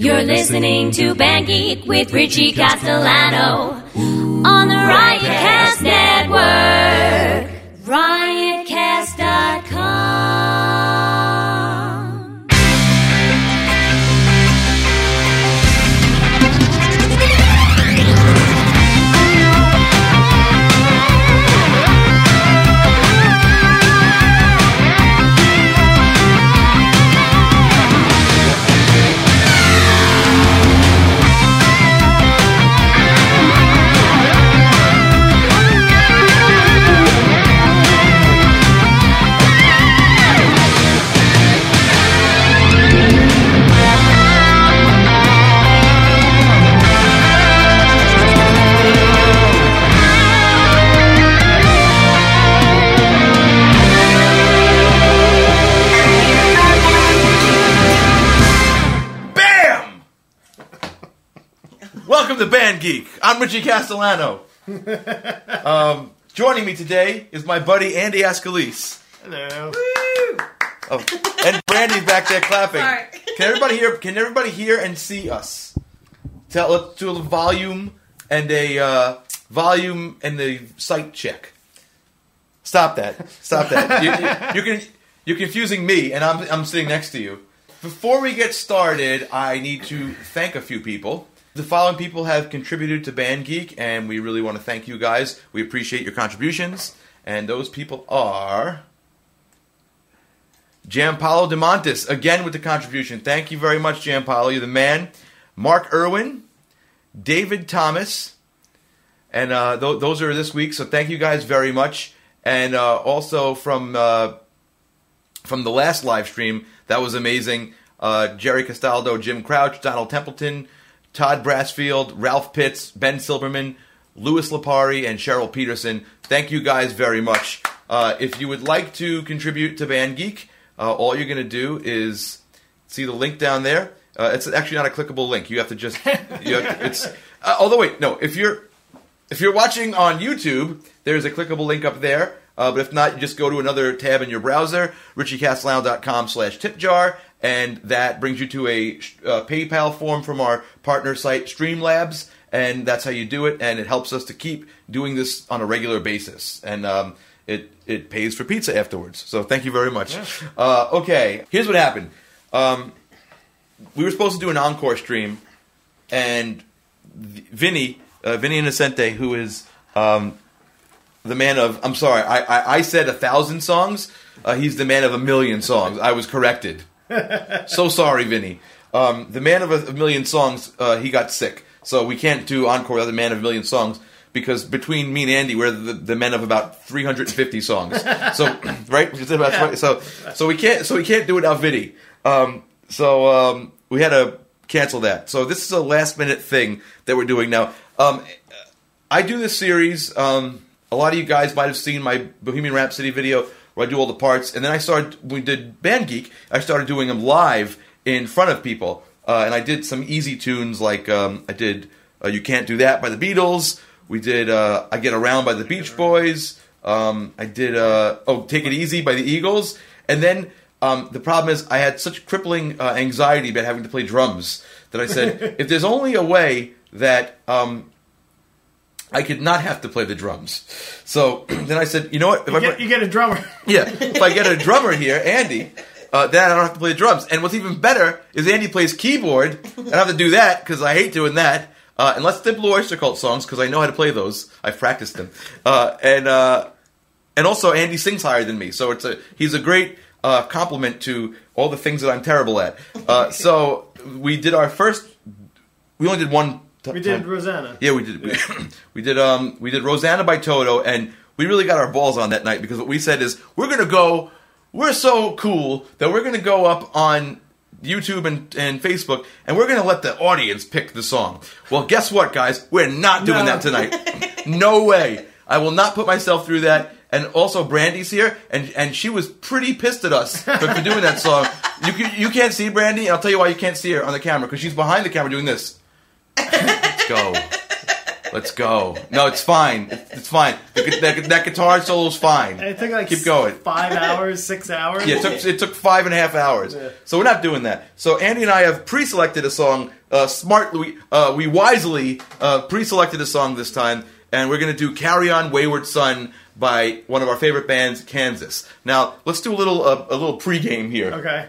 You're listening to Band Geek with Richie Castellano on the Riotcast Network. Riotcast.com. Welcome Geek. I'm Richie Castellano. um, joining me today is my buddy Andy Ascolese. Hello. Oh, and Brandy's back there clapping. Sorry. Can everybody hear? Can everybody hear and see us? Tell, let's do a volume and a uh, volume and the sight check. Stop that! Stop that! You, you, you're, you're confusing me, and I'm I'm sitting next to you. Before we get started, I need to thank a few people. The following people have contributed to Band Geek, and we really want to thank you guys. We appreciate your contributions, and those people are. Gianpaolo De Montis, again with the contribution. Thank you very much, Gianpaolo. You're the man. Mark Irwin, David Thomas, and uh, th- those are this week. So thank you guys very much. And uh, also from uh, from the last live stream, that was amazing. Uh, Jerry Castaldo, Jim Crouch, Donald Templeton, Todd Brassfield, Ralph Pitts, Ben Silberman, Louis Lapari, and Cheryl Peterson. Thank you guys very much. Uh, if you would like to contribute to Band Geek, uh, all you're going to do is see the link down there. Uh, it's actually not a clickable link. You have to just. You have to, it's. Uh, although wait, no. If you're if you're watching on YouTube, there's a clickable link up there. Uh, but if not, you just go to another tab in your browser, richiecastellano.com slash tipjar, and that brings you to a uh, PayPal form from our partner site, Streamlabs, and that's how you do it, and it helps us to keep doing this on a regular basis. And um, it, it pays for pizza afterwards. So thank you very much. Uh, okay, here's what happened. Um, we were supposed to do an encore stream, and Vinny, uh, Vinny Innocente, who is um, the man of, I'm sorry, I, I, I said a thousand songs. Uh, he's the man of a million songs. I was corrected. so sorry, Vinny. Um, the man of a, a million songs, uh, he got sick. So we can't do encore without the man of a million songs because between me and Andy, we're the, the men of about 350 songs. So, right? Right. So, so we can't, so we can't do it without Vinny. Um, so, um, we had to cancel that. So this is a last minute thing that we're doing now. Um, I do this series. Um, a lot of you guys might have seen my Bohemian Rhapsody video where I do all the parts, and then I started. When we did Band Geek. I started doing them live in front of people, uh, and I did some easy tunes like um, I did uh, "You Can't Do That" by the Beatles. We did uh, "I Get Around" by the Beach Boys. Um, I did uh, "Oh Take It Easy" by the Eagles, and then um, the problem is I had such crippling uh, anxiety about having to play drums that I said, if there's only a way that um, I could not have to play the drums. So then I said, you know what? If You I get, you get a drummer. yeah, if I get a drummer here, Andy, uh, then I don't have to play the drums. And what's even better is Andy plays keyboard. I don't have to do that because I hate doing that. Uh, unless the Blue Oyster Cult songs, because I know how to play those. I've practiced them. Uh, and uh, and also Andy sings higher than me, so it's a he's a great uh, compliment to all the things that I'm terrible at. Uh, so we did our first. We only did one. T- We did time. Rosanna. Yeah, we did. We, we did. Um, we did Rosanna by Toto, and we really got our balls on that night because what we said is we're gonna go. We're so cool that we're gonna go up on YouTube and, and Facebook, and we're gonna let the audience pick the song. Well, guess what, guys? We're not doing No. that tonight. no way. I will not put myself through that. And also, Brandy's here, and and she was pretty pissed at us for, for doing that song. You can, you can't see Brandy. and I'll tell you why you can't see her on the camera because she's behind the camera doing this. Let's go. Let's go. No, it's fine. It's, fine. The that, that guitar solo's fine. It took like Keep going. five hours, six hours. Yeah, it took, it took five and a half hours. Yeah. So we're not doing that. So Andy and I have pre-selected a song. Uh, smartly, uh, we wisely uh, pre-selected a song this time, and we're going to do "Carry On, Wayward Son" by one of our favorite bands, Kansas. Now, let's do a little uh, a little pregame here. Okay.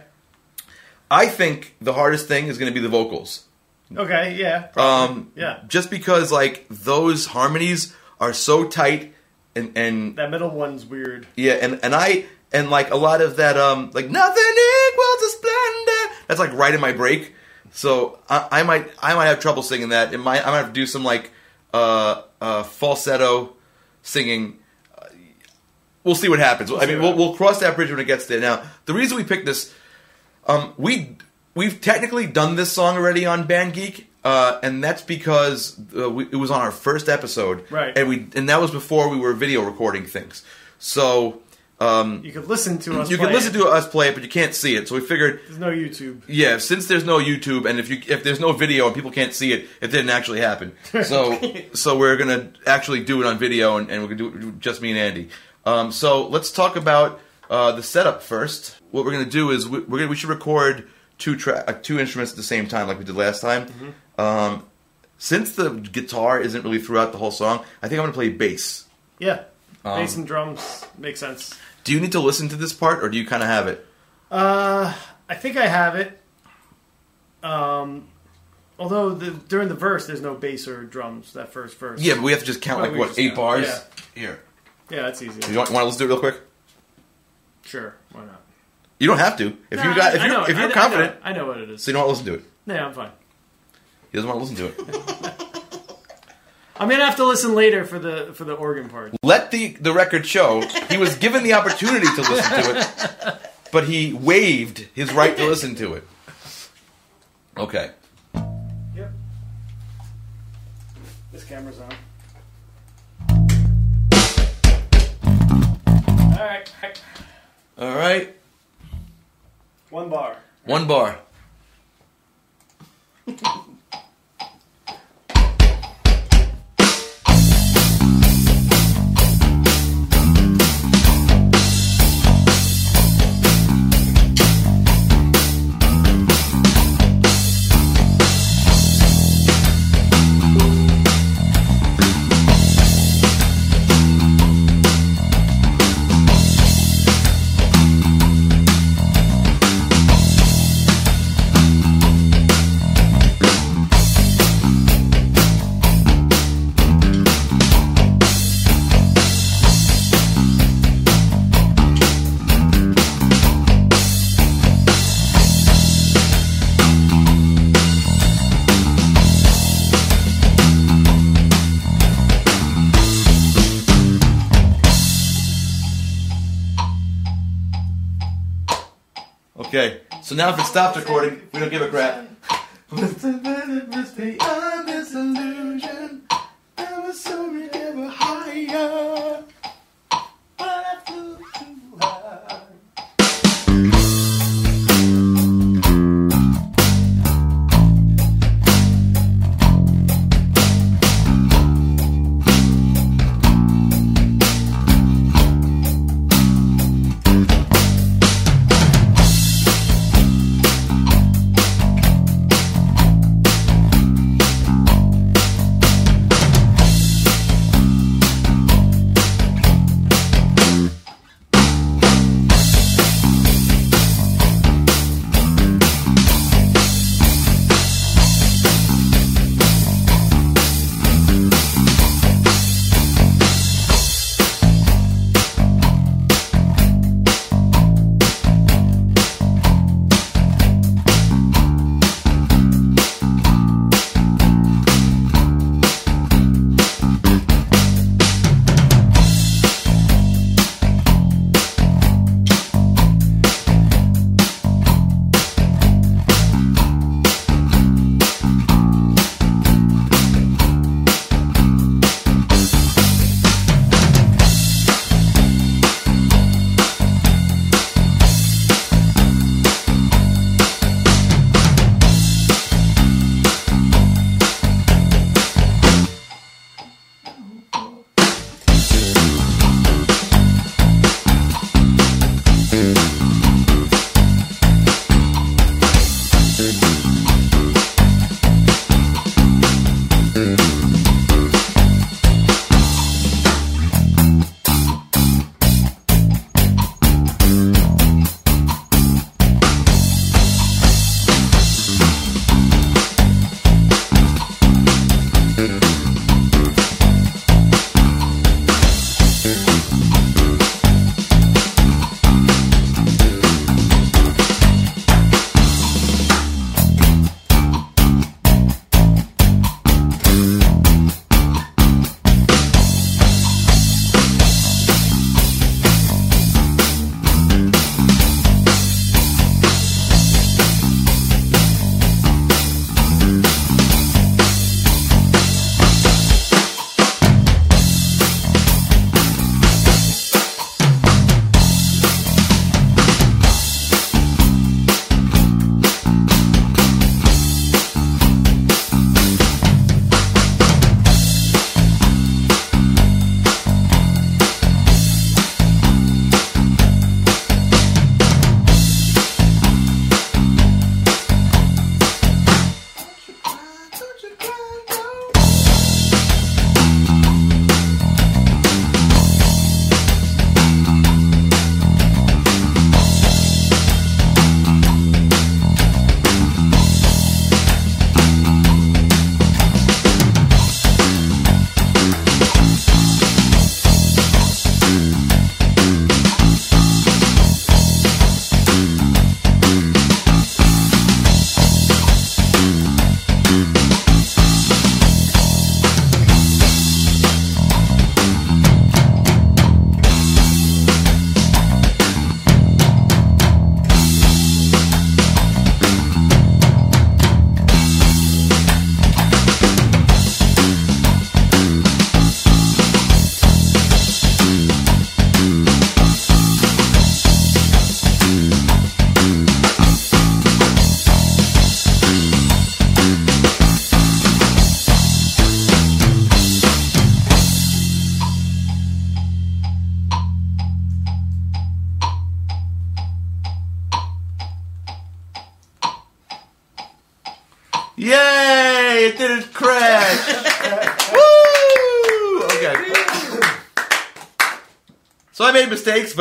I think the hardest thing is going to be the vocals. Okay. Yeah. Um, Yeah. Just because like those harmonies are so tight, and and That middle one's weird. Yeah, and and I and like a lot of that um like nothing equals a splendor. That's like right in my break. So I, I might I might have trouble singing that. It might I might have to do some like uh uh falsetto singing. Uh, We'll see what happens. I mean, we'll, we'll cross that bridge when it gets there. Now, the reason we picked this, um, we we've technically done this song already on Band Geek, uh, and that's because uh, we, it was on our first episode, Right. And we and that was before we were video recording things. So um, You could listen to us. you can listen it. to us play it, but you can't see it. So we figured, There's no YouTube. yeah, since there's no YouTube and if you if there's no video and people can't see it, it didn't actually happen. So so we're gonna actually do it on video and, and we're gonna do it just me and Andy. Um, so let's talk about uh, the setup first. What we're gonna do is we, we're gonna we should record two tra- uh, two instruments at the same time like we did last time. Mm-hmm. Um, since the guitar isn't really throughout the whole song, I think I'm gonna play bass. Yeah. Um, Bass and drums makes sense. Do you need to listen to this part or do you kind of have it? Uh, I think I have it. Um, although the, during the verse, there's no bass or drums. That first verse. Yeah, but we have to just count like what eight count, bars. yeah. Here, Yeah, that's easy. you want, want to listen to it real quick? Sure, why not? You don't have to. If No, you got, if I you're, know, if you're know- confident, I know, I know what it is. so you don't want to listen to it. Yeah, I'm fine. He doesn't want to listen to it. I'm gonna have to listen later for the for the organ part. Let the the record show he was given the opportunity to listen to it, but he waived his right to listen to it. Okay. Yep. This camera's on. All right, All right. One bar. One bar. now if it stops recording, we don't give a crap.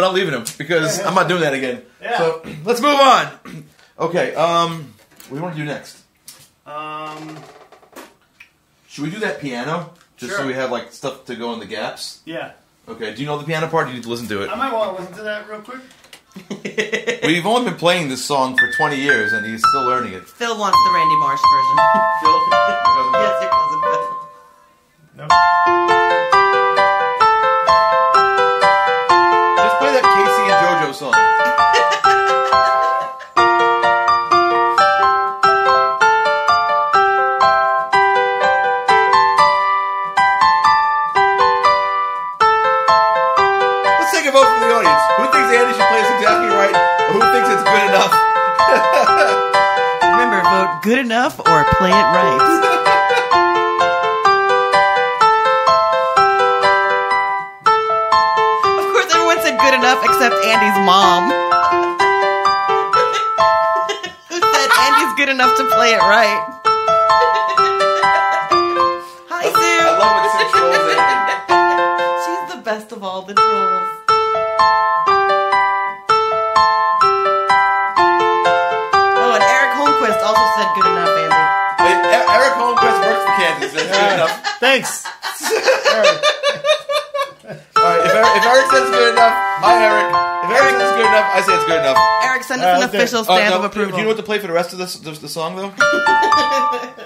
but I'm leaving him because I'm not doing that again. Yeah. So let's move on. Okay. Um, what do you want to do next? Um, Should we do that piano? Just so we have like stuff to go in the gaps. yeah. Okay. Do you know the piano part? You need to listen to it. I might want to listen to that real quick. We've only been playing this song for 20 years, and he's still learning it. Phil wants the Randy Marsh version. yes, your cousin Phil. Official stamp no, of do, do you know what to play for the rest of this, the, the song though?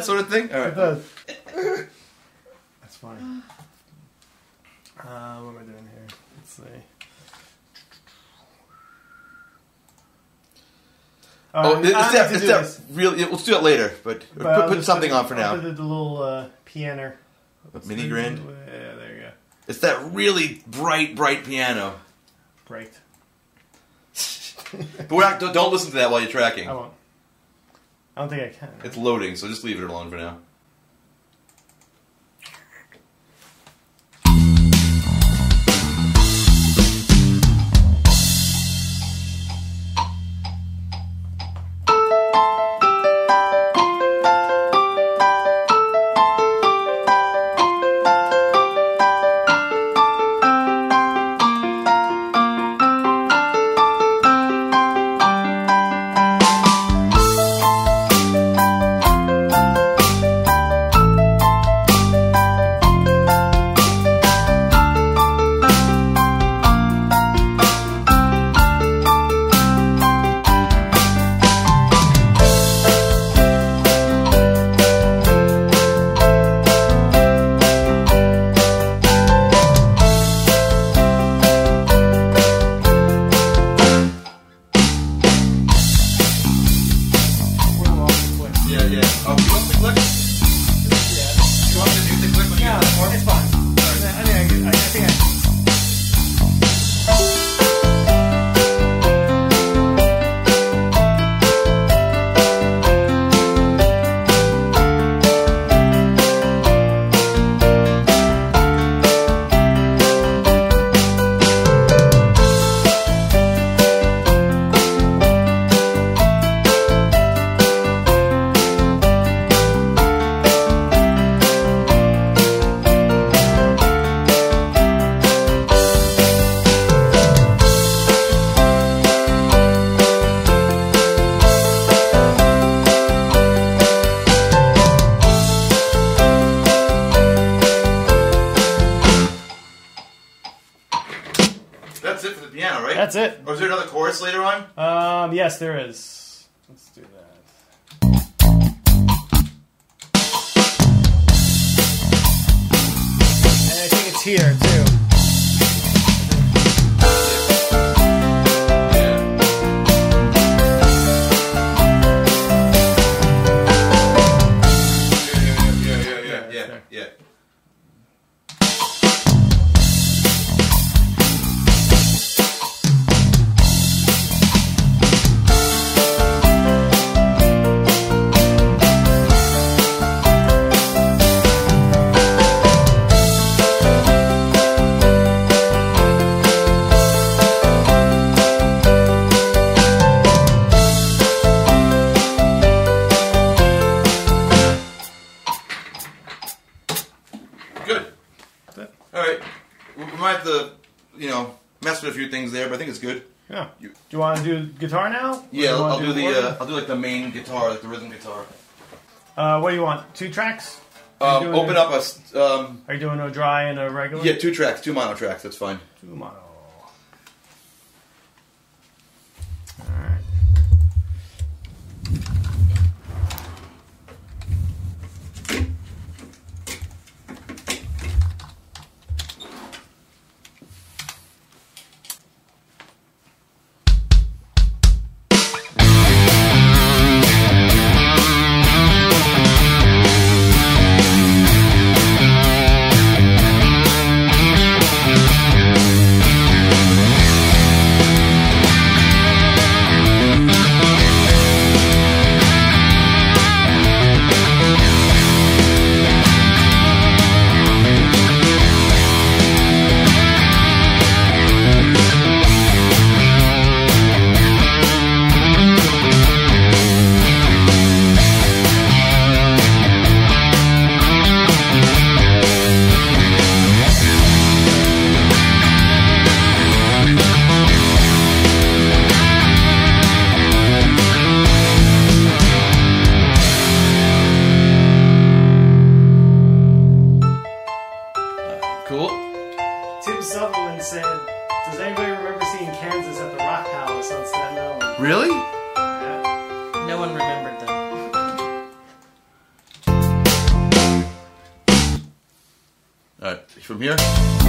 that sort of thing. All It does. That's funny. Uh, what am I doing here? Let's see. Oh, it's I that, it's that this, real. yeah, Let's do it later, but, but put, I'll put just something put it- on for I'll now. put the little uh, piano. A mini grand. Yeah, there you go. It's that really bright, bright piano. Great. But we're not, don't, don't listen to that while you're tracking. I won't. I don't think I can. It's loading, so just leave it alone for now. Yeah, yeah. Oh, you want the click? Yeah. You want to do the when you Yeah, it's fine. I think I, I, I think I. Let's do that. Uh, what do you want? Two tracks? Um, open a, up a. Um, Are you doing a dry and a regular? yeah, two tracks, two mono tracks. That's fine. Two mono. All right. from here.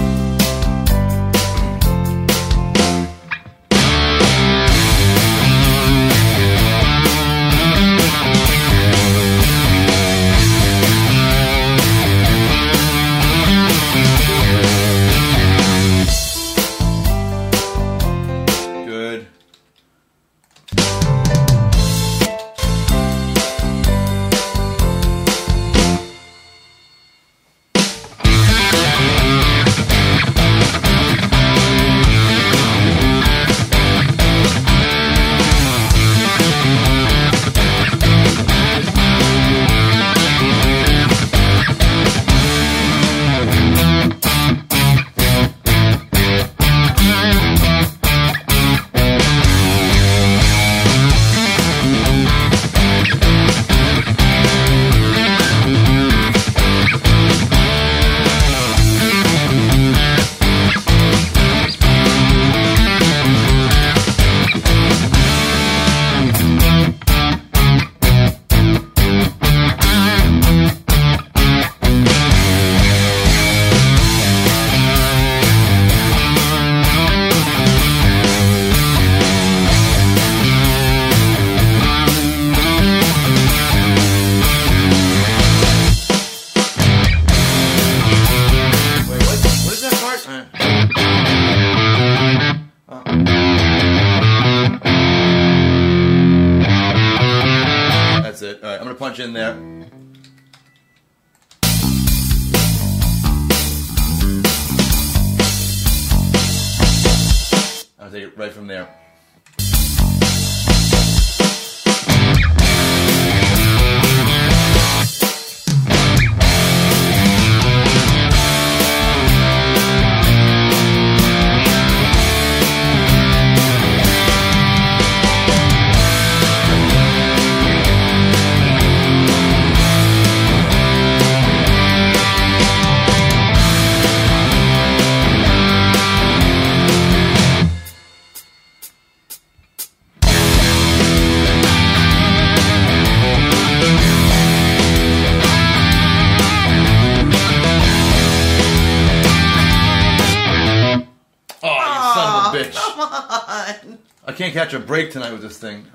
thing.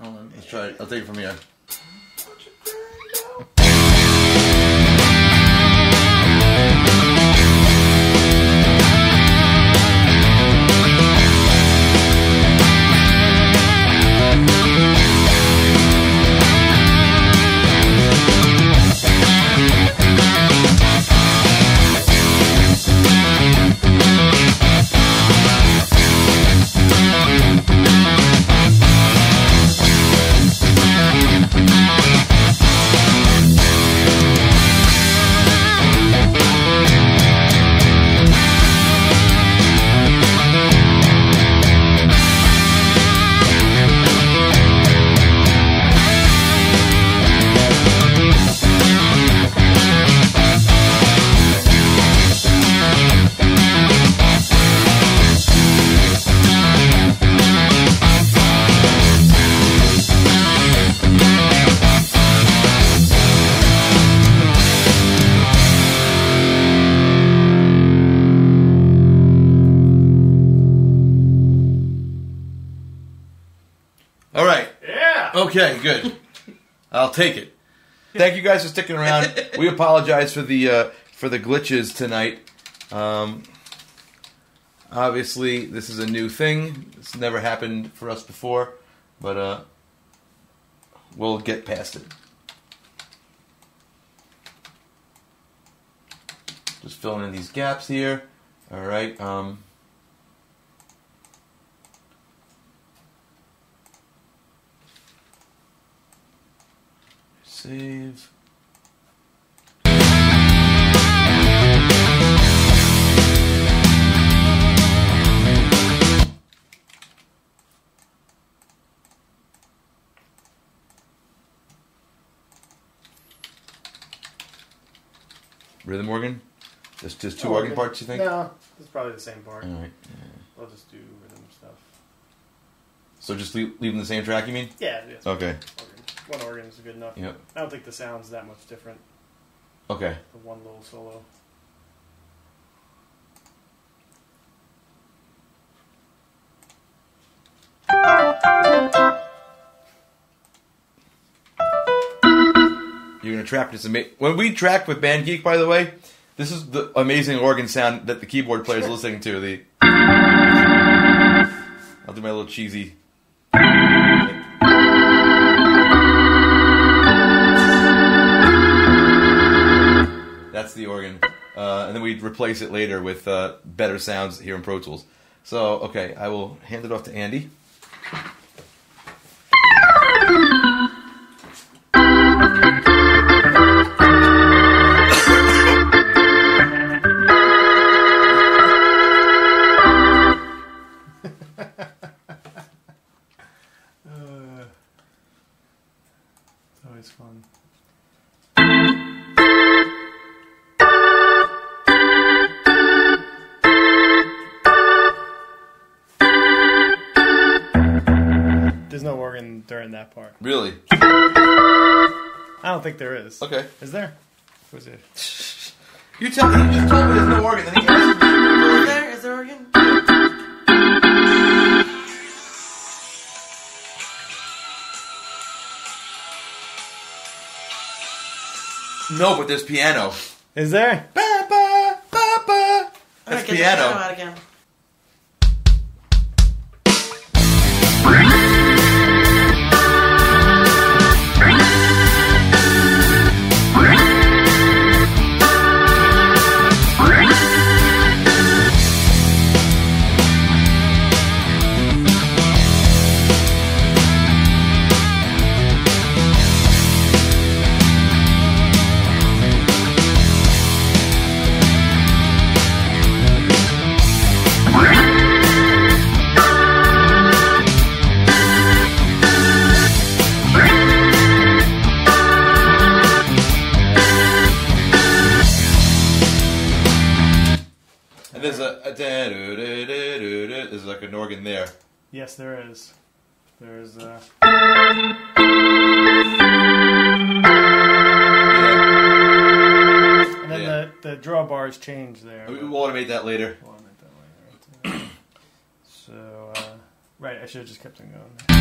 Take it. Thank you guys for sticking around. We apologize for the uh, for the glitches tonight. Um, obviously, this is a new thing. It's never happened for us before, but uh, we'll get past it. Just filling in these gaps here. All right. Um, save. Rhythm organ? Just just two Oh, organ parts, you think? No, it's probably the same part. All right. I'll just do rhythm stuff. So just leave, leave them the same track, you mean? Yeah, yeah. Okay. One organ is good enough. Yep. I don't think the sound's that much different. Okay. The one little solo. You're gonna track this amazing. When we track with Band Geek, by the way, this is the amazing organ sound that the keyboard player is listening to. The I'll do my little cheesy. That's the organ, uh, and then we'd replace it later with uh, better sounds here in Pro Tools. So, okay, I will hand it off to Andy. Think there is. Okay. Is there? Was it? You tell. Me, he just told me there's no organ. Then he asked me. Is there? Is there organ? No, but there's piano. Is there? Ba, ba, ba, ba. Alright, That's get the piano. out again. Yes, there is. There's uh Yeah. and then Yeah. the, the draw bars change there. We- We'll automate that later. Well, meant that later. so uh, right, I should have just kept it going.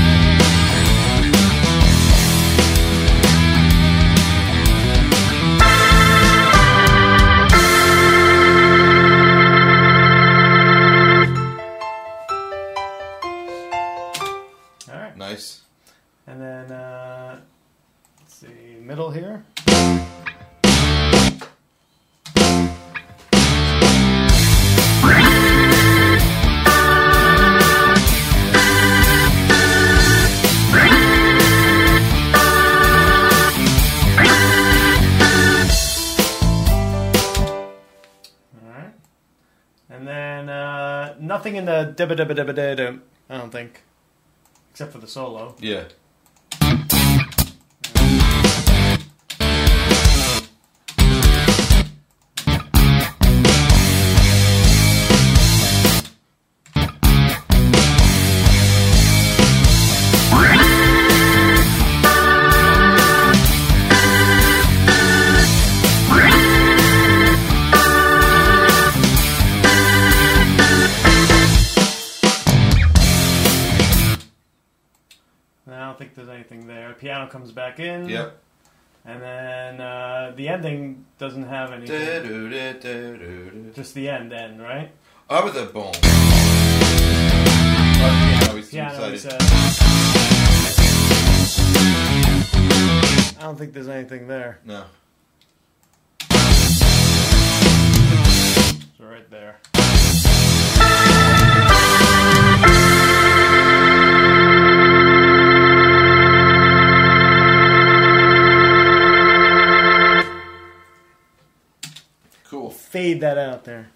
Middle here. And then uh, nothing in the dibba dibba dibba. I don't think, except for the solo. Yeah. Piano comes back in. Yep. And then uh, the ending doesn't have anything. Just the end, end, right? Up with the boom. Oh, piano, he's too Piano, he excited. says. I don't think there's anything there. No. So right there. Cool. Fade that out there.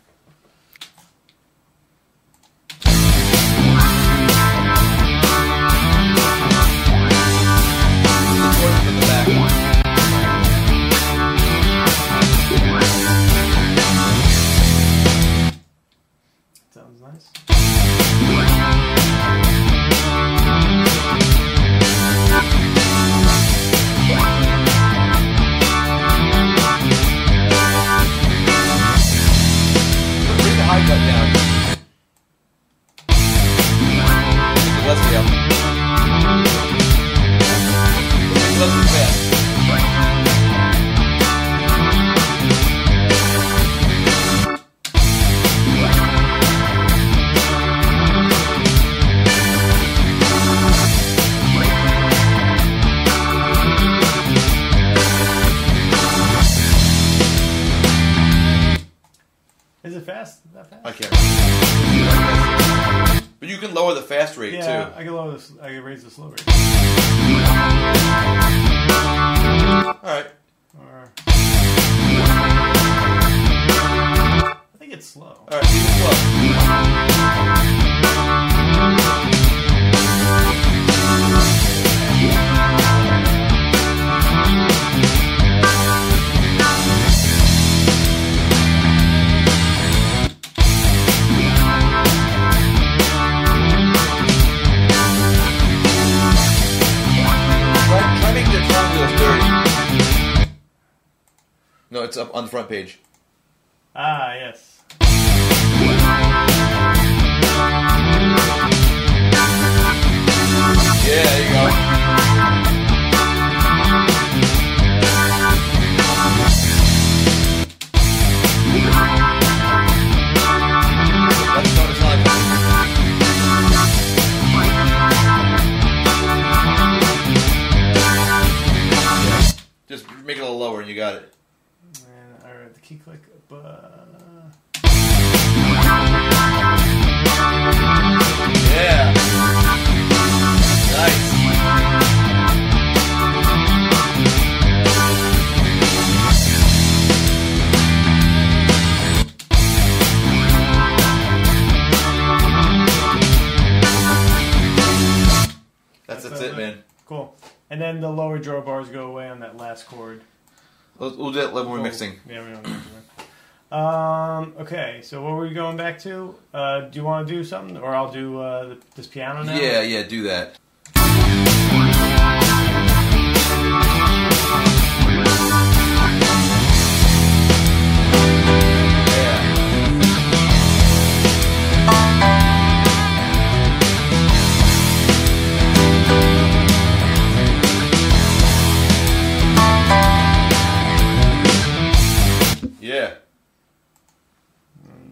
Going back to? Uh, do you want to do something, or I'll do uh, this piano now? Yeah, yeah, do that.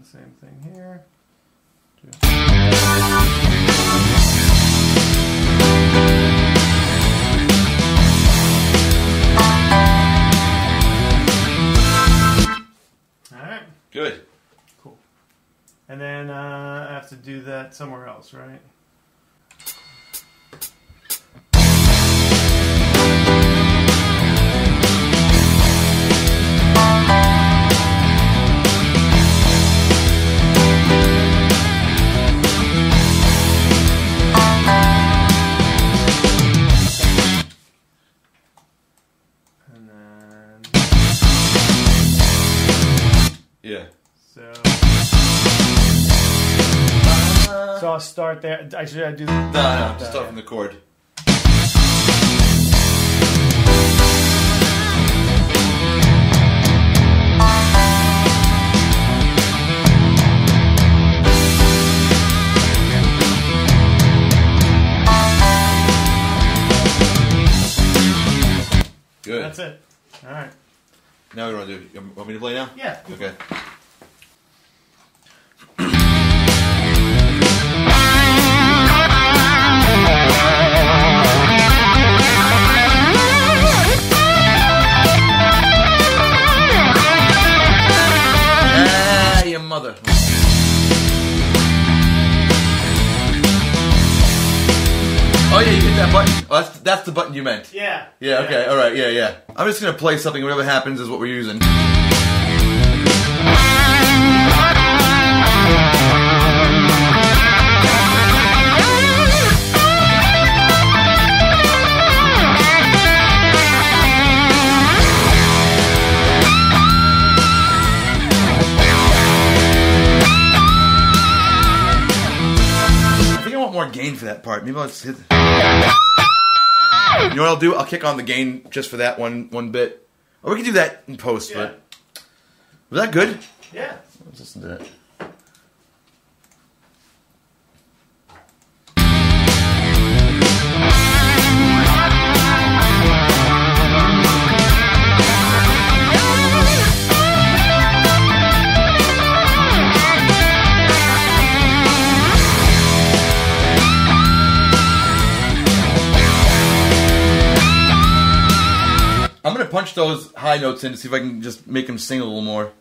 Same thing here. All right. Good. Cool. And then uh, I have to do that somewhere else, right? I'll start there. I should I do. No, no, just start from the chord. Good. That's it. All right. Now you want to do? You want me to play now? Yeah. Okay. Mother. Oh yeah, you hit that button. Oh, that's that's the button you meant. Yeah. Yeah, okay, alright, yeah, yeah. I'm just gonna play something, whatever happens is what we're using. More gain for that part. Maybe let's hit. You know what I'll do? I'll kick on the gain just for that one one bit. Or we can do that in post, Yeah. but was that good? Yeah. Let's listen to that. I'm gonna punch those high notes in to see if I can just make them sing a little more.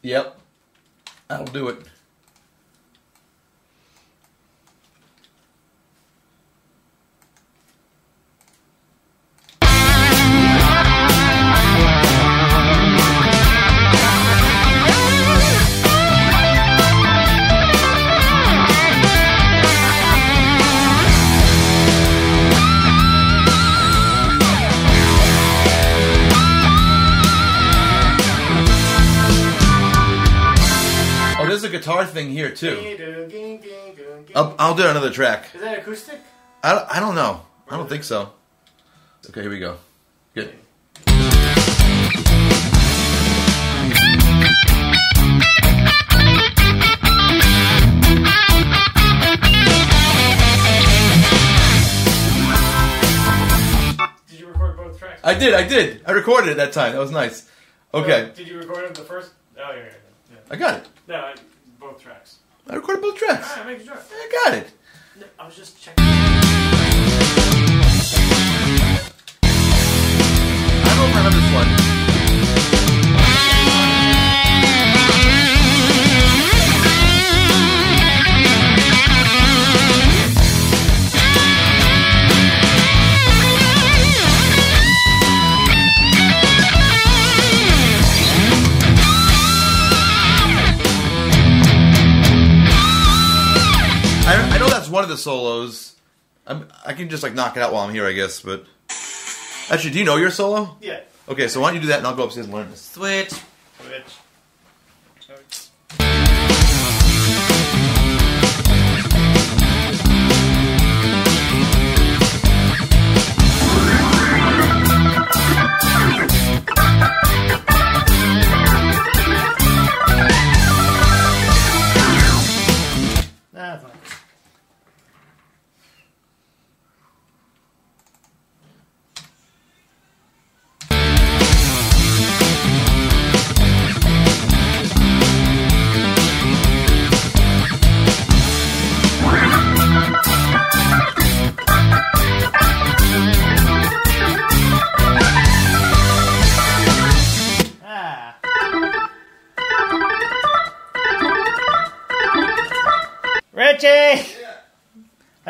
Yep, that'll do it. Here too. I'll, I'll do another track. Is that acoustic? I don't, I don't know. I don't think so. Okay, here we go. Good. Did you record both tracks? I did, I did. I recorded it that time. That was nice. Okay, Did you record the first? Oh, yeah, yeah, yeah. I got it. No, I, both tracks. I recorded both tracks. All right, make sure. I got it. No, I was just checking. I don't remember this one. That's one of the solos. I'm, I can just like knock it out while I'm here, I guess. But actually, do you know your solo? Yeah. Okay, so why don't you do that and I'll go upstairs and learn this. Switch. Switch.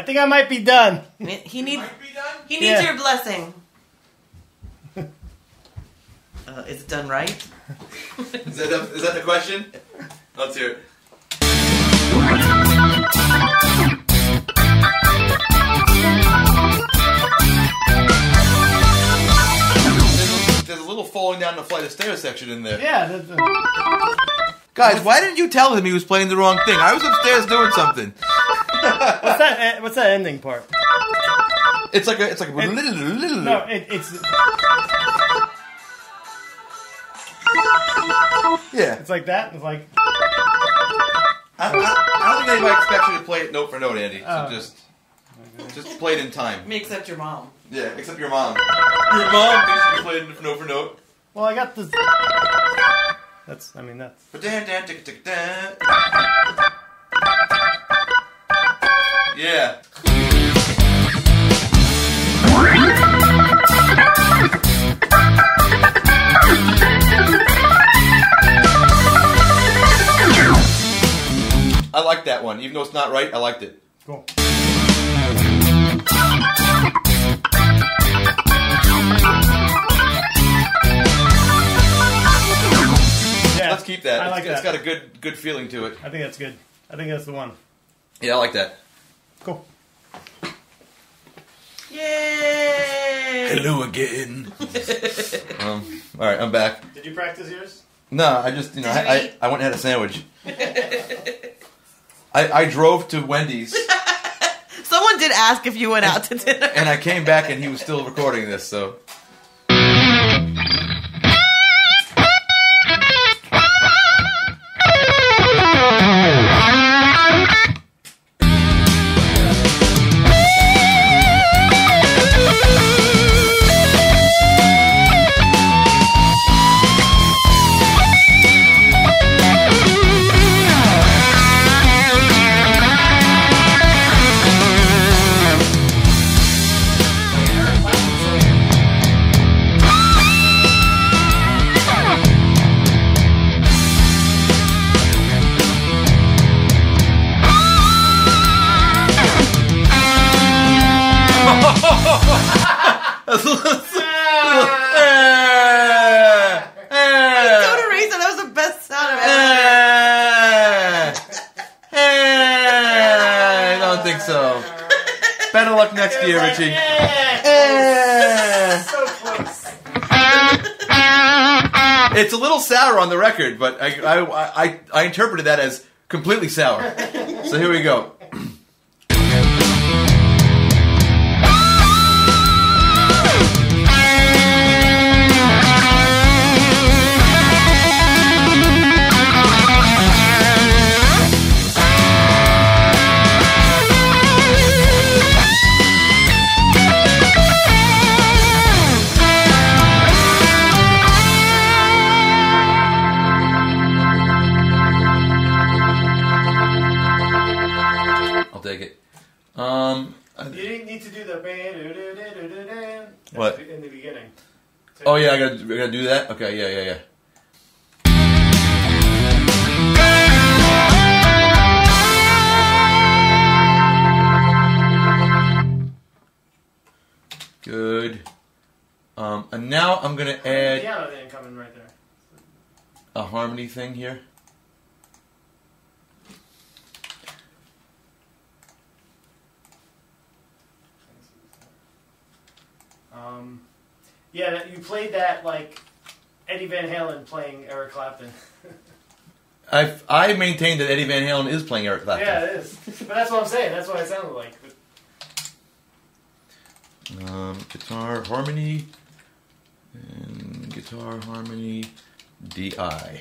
Think I might be done. He needs. He needs Yeah. your blessing. Uh, is it done right? Is that, the, is that the question? Let's hear it. There's a, there's a little falling down the flight of stairs section in there. Yeah. That's, Guys, why didn't you tell him he was playing the wrong thing? I was upstairs doing something. What's that? eh, What's that ending part? It's like a, it's like a little, little. No, it, it's yeah. it's like that. It's like I, I, I don't think anybody expects you to play it note for note, Andy. So Oh. just, just play it in time. Me except your mom. Yeah, except your mom. Your mom thinks you can play it note for note. well, I got this. That's I mean that's Dan, dan, tick, tick, dan. Yeah. I like that one, even though it's not right. I liked it. cool. Yeah, Let's keep that. I like it's, it's that. got a good, good feeling to it. I think that's good. I think that's the one. Yeah, I like that. Cool. Yay! Hello again. um, all right, I'm back. Did you practice yours? No, I just you know I, I. I went and had a sandwich. I, I drove to Wendy's Someone did ask if you went out to dinner. and I came back and he was still recording this. So record, but I, I, I, I interpreted that as completely sour. So here we go. What? in the beginning. oh yeah, I gotta, I gotta do that. Okay, yeah, yeah, yeah. Good. Um, and now I'm gonna add piano didn't come in right there. a harmony thing here. Um, yeah, you played that like Eddie Van Halen playing Eric Clapton. I I maintain that Eddie Van Halen is playing Eric Clapton. yeah, it is. But that's what I'm saying. That's what it sounded like. Um, guitar harmony and guitar harmony DI.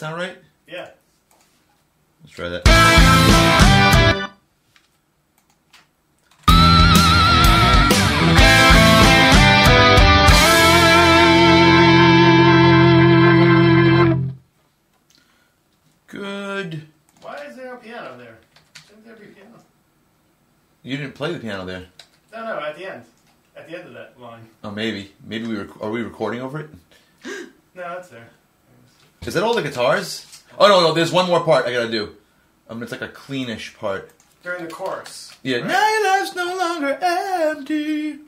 Sound right? yeah, Let's try that. Good. why is there a piano there? Shouldn't there be a piano? You didn't play the piano there. No, no, at the end. At the end of that line. Oh, maybe. Maybe we were. Are we recording over it? No, it's there. Is that all the guitars? Oh no, no. There's one more part I gotta do. Um, it's like a cleanish part. During the chorus. Yeah. Right. Now your life's no longer empty.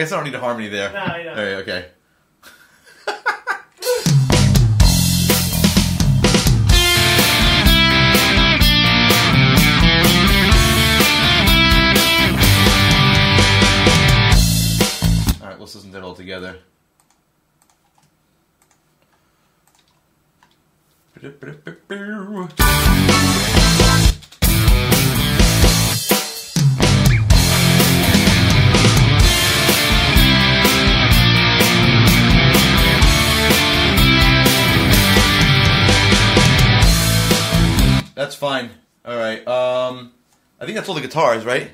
I guess I don't need a harmony there. No, you don't. All right, okay. All right, let's listen to it all together. That's fine. All right. Um, I think that's all the guitars, right?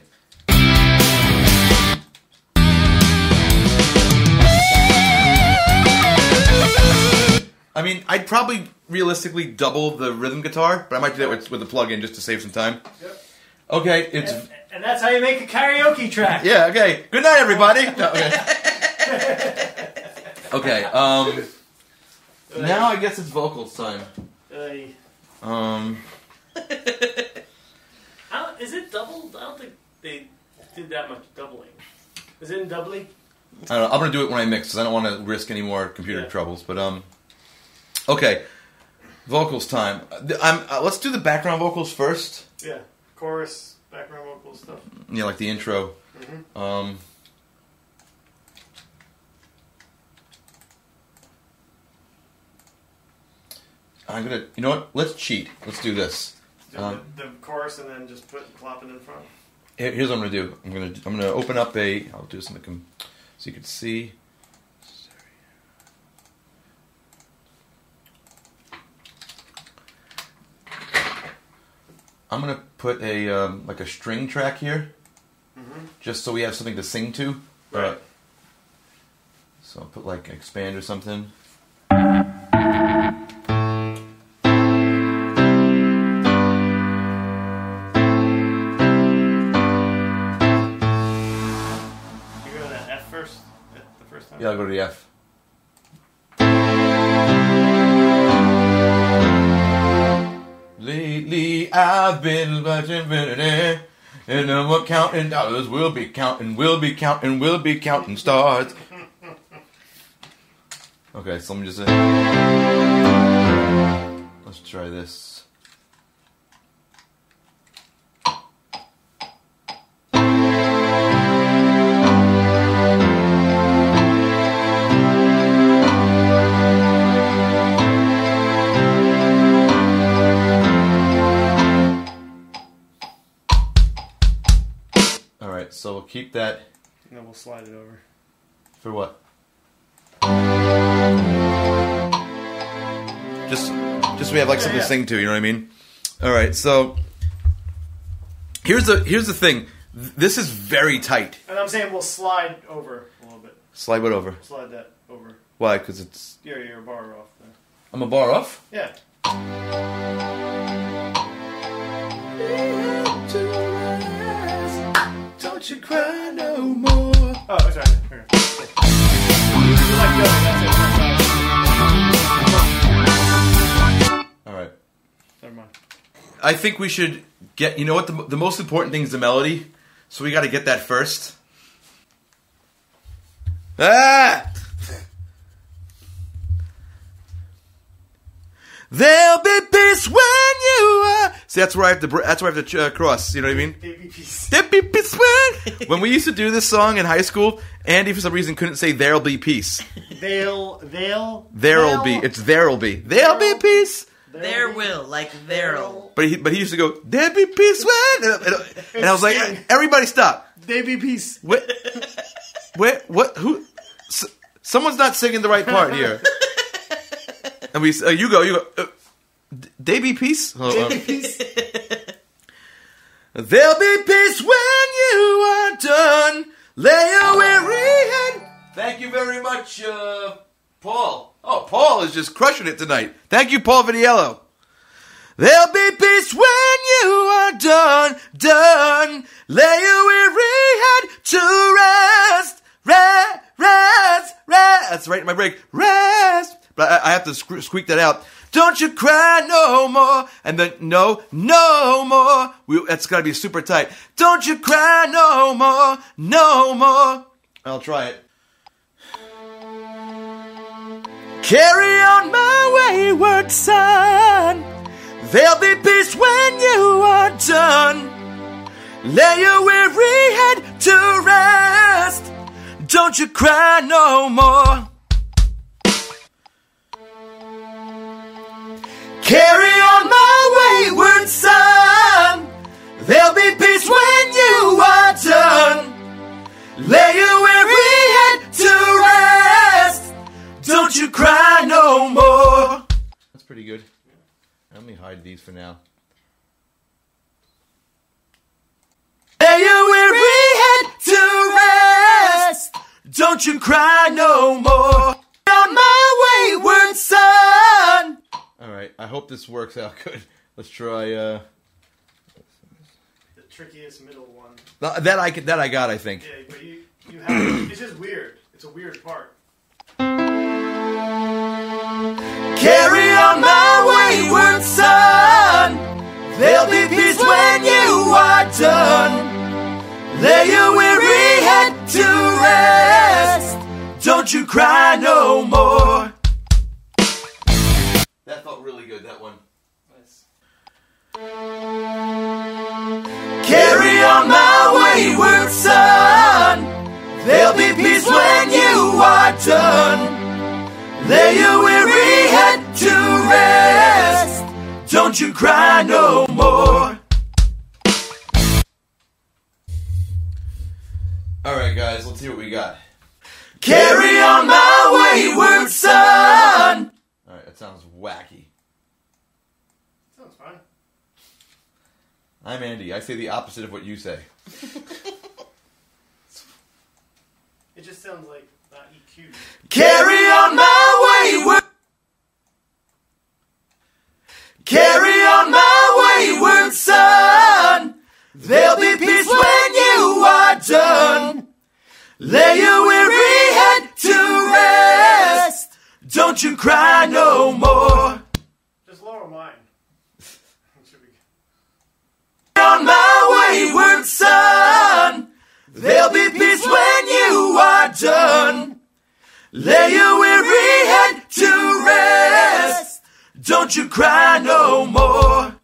I mean, I'd probably realistically double the rhythm guitar, but I might do that with, with the plug-in just to save some time. Yep. Okay, it's And, and that's how you make a karaoke track. yeah. Okay. Good night, everybody. No, okay. okay. Um. Now I guess it's vocals time. Um. I don't, is it doubled? I don't think they did that much doubling. Is it in doubling? I don't know. I'm gonna do it when I mix because I don't want to risk any more computer Yeah. troubles. But um, okay, vocals time. Uh, I'm, uh, let's do the background vocals first. Yeah. Chorus, background vocals stuff. Yeah, like the intro. Mhm. Um, I'm gonna. You know what? Let's cheat. Let's do this. Um, the, the chorus and then just put plopping in front. Here's what I'm gonna do. I'm gonna. I'm gonna open up a. I'll do something so you can see. I'm gonna put a um, like a string track here, Mhm. just so we have something to sing to. Right. Uh, so I'll put like expand or something. Lately, I've been watching Vanity, and I'm counting dollars. We'll be counting, we'll be counting, we'll be counting stars. Okay, so let me just say. Let's try this. Keep that And then we'll slide it over. for what? Just, just so we have like something yeah. to sing to. You know what I mean? All right, so here's the here's the thing. This is very tight. And I'm saying we'll slide over a little bit. Slide what over? Slide that over. Why? Because it's You're, you're a bar off there. I'm a bar off. Yeah. Don't you cry no more. Oh, sorry. Here. You like go, that's it. All right. Never mind. I think we should get. You know what? The, the most important thing is the melody, so we got to get that first. Ah! There'll be peace when you are. See, that's where I have to. br- That's where I have to uh, cross. You know what I mean? Baby piece. There'll be peace when. when we used to do this song in high school, Andy for some reason couldn't say "There'll be peace." They'll, they'll. There'll be. It's there'll be. There'll be peace. There will, like there'll. But he, but he used to go, "There'll be peace when," and, and- and I was like, "Everybody stop." Baby piece. What? Where? What? Who? S- someone's not singing the right part here. And we, uh, you go, you go. Uh, they be peace. Oh, uh, Baby. There'll be peace when you are done. Lay your weary head. Thank you very much, uh, Paul. Oh, Paul is just crushing it tonight. Thank you, Paul Viniello. There'll be peace when you are done, done. Lay your weary head to rest, rest, rest, rest. That's right in my break. Rest. But I, I have to squeak that out. Don't you cry no more. And then no, no more. We, that's got to be super tight. Don't you cry no more, no more. I'll try it. Carry on my wayward son. There'll be peace when you are done. Lay your weary head to rest. Don't you cry no more. Carry on my wayward son. There'll be peace when you are done. Lay your weary head to rest. Don't you cry no more. That's pretty good. Let me hide these for now. Lay your weary head to rest. Don't you cry no more. On my wayward son. All right. I hope this works out good. Let's try. uh The trickiest middle one. th- That I could- that I got. I think. Yeah, but you, you have. it's just weird. It's a weird part. Carry on my wayward son. There'll be peace when you are done. Lay your weary head to rest. Don't you cry no more. That felt really good, that one. Nice. Carry on my wayward son. There'll be peace when you are done. Lay your weary head to rest. Don't you cry no more. All right, guys, let's see what we got. Carry on my wayward son. All right, that sounds wacky. Sounds fine. I'm Andy. I say the opposite of what you say. It just sounds like uh, not EQ. Carry on my wayward. Carry on my wayward son. There'll be peace when you are done. Lay your weary head to rest. Don't you cry no more. Son. There'll be peace when you are done. Lay your weary head to rest. Don't you cry no more.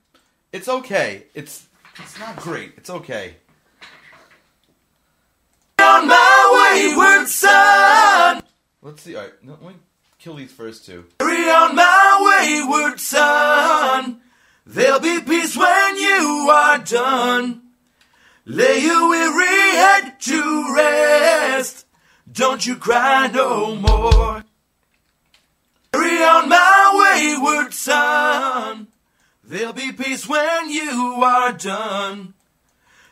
It's okay. It's it's not great. It's okay. On my wayward son. Let's see. All right, no, let me kill these first two. Carry on my wayward son. There'll be peace when you are done. Lay your weary head to rest. Don't you cry no more. Carry on my wayward son. There'll be peace when you are done.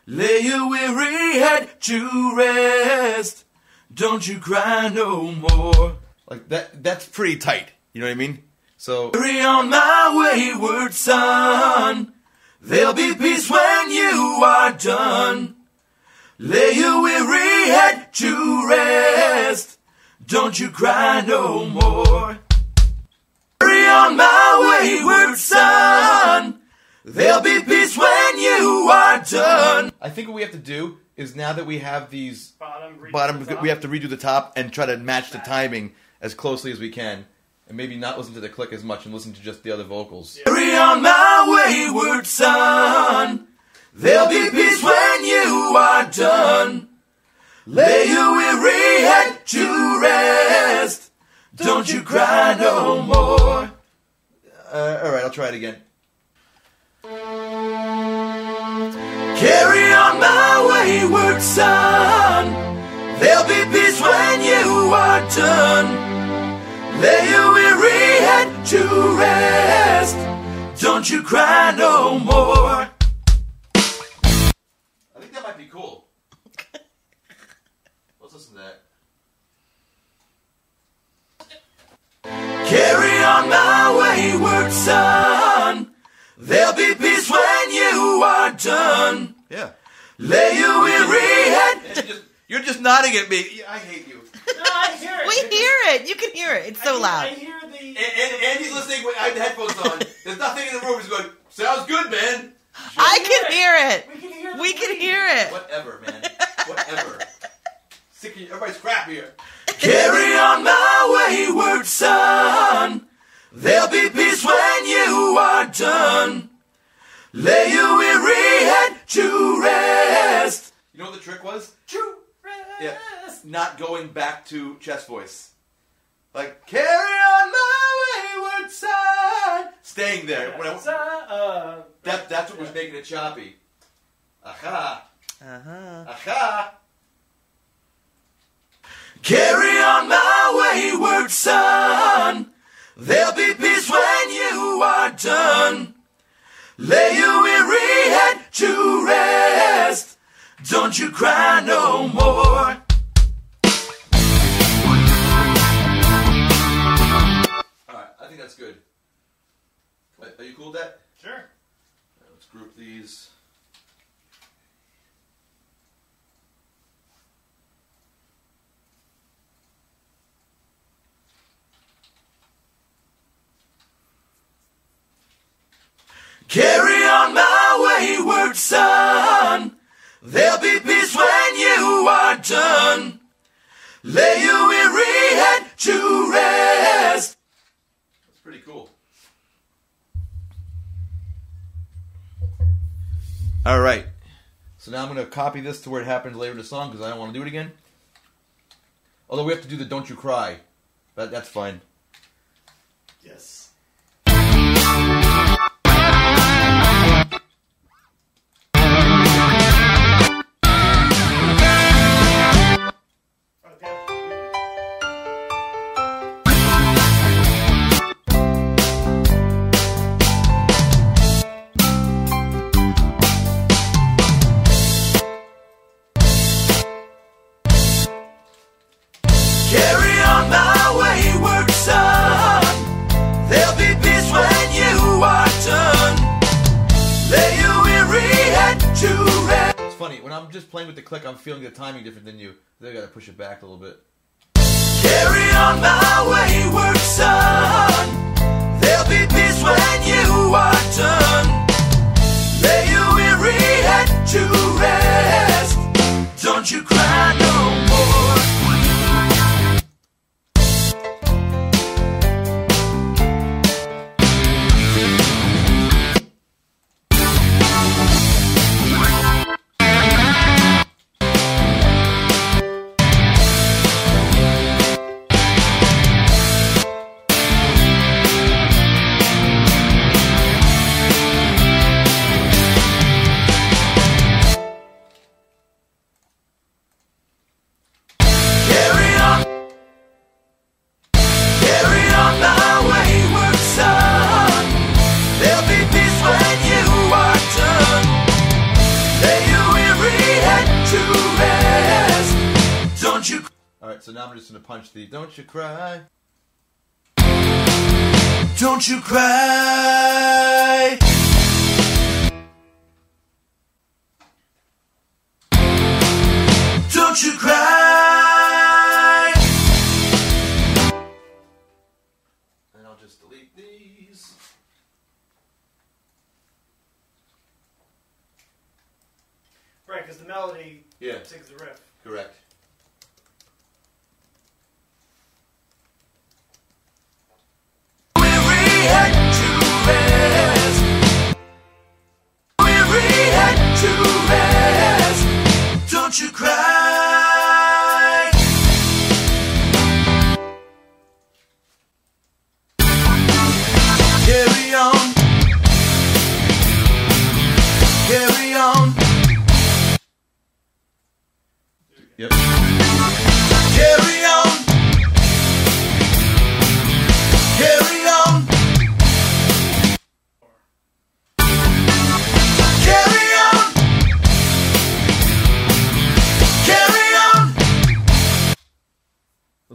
Lay your weary head to rest. Don't you cry no more. Like that that's pretty tight. You know what I mean? So Carry on my wayward son. There'll be peace when you are done. Lay your weary head to rest. Don't you cry no more. Carry on my wayward son. There'll be peace when you are done. I think what we have to do is now that we have these Bottom. bottom, the we have to redo the top and try to match the timing as closely as we can, and maybe not listen to the click as much and listen to just the other vocals. Carry on my wayward son. There'll be peace when you are done. Lay your weary head to rest. Don't you cry no more. Uh, all right, I'll try it again. Carry on my wayward son. There'll be peace when you are done. Lay your weary head to rest. Don't you cry no more. I think that might be cool. Let's listen to that. Carry on my wayward son. There'll be peace when you are done. Yeah. Lay your weary head. You're just, you're just nodding at me. I hate you. No, I hear it. We hear it. You can hear it. It's so I loud. hear the. And, and Andy's listening with I have the headphones on. There's nothing in the room. He's going, sounds good, man. I can hear it. We can hear. The We can bleed. hear it. Whatever, man. Whatever. Stick your, everybody scrap here. Carry on my wayward son. There'll be peace when you are done. Lay your weary head to rest. You know what the trick was? Yeah, not going back to chest voice. Like, carry on my wayward son. Staying there. When I- Uh, that, that's what was making it choppy. Aha. Uh-huh. Aha. Carry on my wayward son. There'll be peace when you are done. Lay your weary head to rest. Don't you cry no more. I think that's good. Are you cool with that? sure. Let's group these. Carry on my wayward son. There'll be peace when you are done. All right. So now I'm going to copy this to where it happens later in the song because I don't want to do it again. Although we have to do the "Don't You Cry," that, that's fine. Yes. Different than you. Then I got to push it back a little bit. I'm just going to punch the "Don't You Cry." Don't you cry. Don't you cry. And I'll just delete these. Right, because the melody Yeah, sings the riff. correct.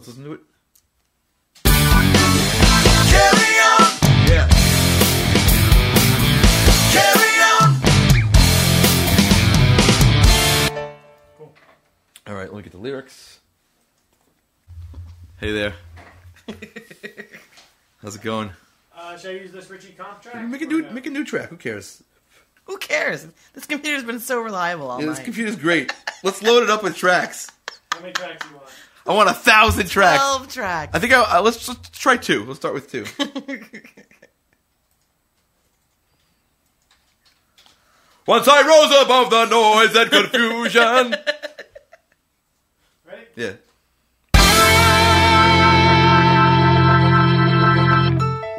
Let's listen to it. Carry on. Yeah. Carry on. All right, let me get the lyrics. Hey there. How's it going? Uh, should I use this Richie comp track? Make a new no? make a new track. Who cares? Who cares? This computer's been so reliable all Yeah, this night. computer's great. Let's load it up with tracks. How many tracks you want? I want a thousand tracks. Twelve tracks. I think I, uh, let's, let's try two. Let's start with two. Once I rose above the noise and confusion. Ready? yeah.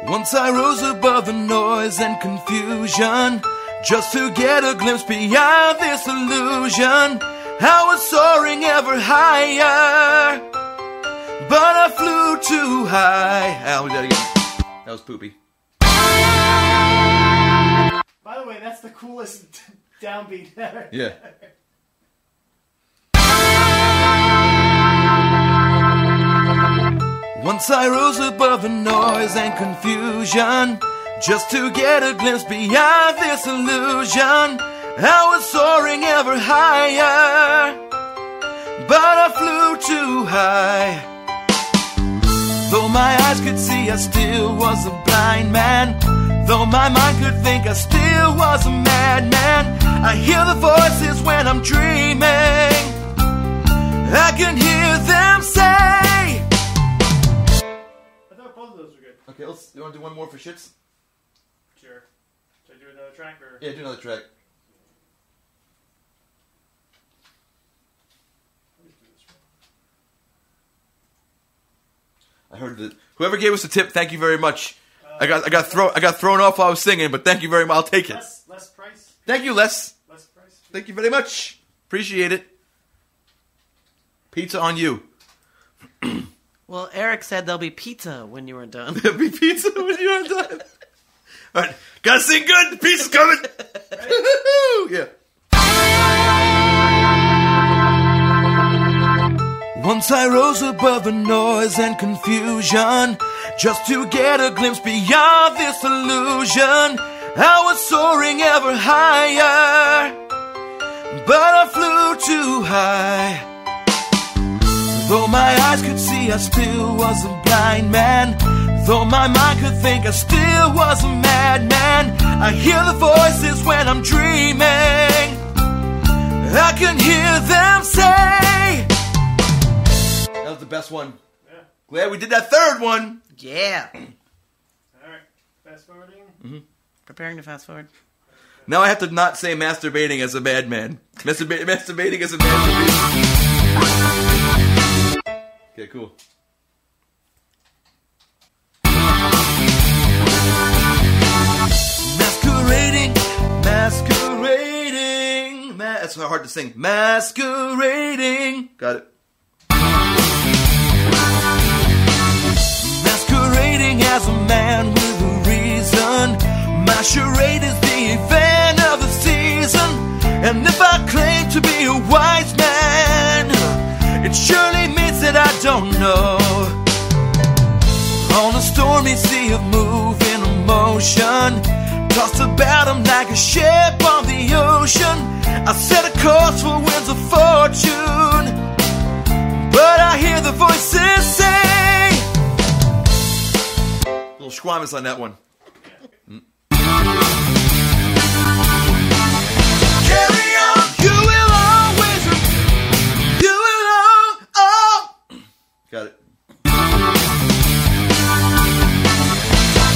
Once I rose above the noise and confusion, just to get a glimpse beyond this illusion. I was soaring ever higher, but I flew too high. I'll do that again. That was poopy. By the way, that's the coolest downbeat ever. Yeah. Once I rose above the noise and confusion, just to get a glimpse beyond this illusion. I was soaring ever higher, but I flew too high. Though my eyes could see, I still was a blind man. Though my mind could think, I still was a madman. I hear the voices when I'm dreaming. I can hear them say. I thought both of those were good. Okay, let's. You want to do one more for shits? Sure. Should I do another track or? Yeah, do another track. I heard that whoever gave us a tip, thank you very much. I got I got thrown I got thrown off while I was singing, but thank you very much. I'll take it. Less, Les Price. Thank you, Les. Less price. Thank you very much. Appreciate it. Pizza on you. Well, Eric said there'll be pizza when you were done. There'll be pizza when you're done. All right, gotta sing good. The pizza's coming. yeah. Once I rose above the noise and confusion, just to get a glimpse beyond this illusion. I was soaring ever higher, but I flew too high. Though my eyes could see, I still was a blind man. Though my mind could think, I still was a madman. I hear the voices when I'm dreaming. I can hear them say. That was the best one. Yeah. Glad we did that third one. yeah. All right. Fast forwarding. Mhm. Preparing to fast forward. Now I have to not say masturbating as a madman. Masturba- masturbating as a madman. Okay, cool. Masquerading, masquerading. Ma- That's hard to sing. Masquerading. Got it. Masquerading as a man with a reason. My charade is the event of the season. And if I claim to be a wise man, it surely means that I don't know. On a stormy sea of moving emotion, tossed about 'em like a ship on the ocean. I set a course for winds of fortune, but I hear the voices say. Little squamous on that one. Carry on, you will always, you will all, all. Oh. Got it.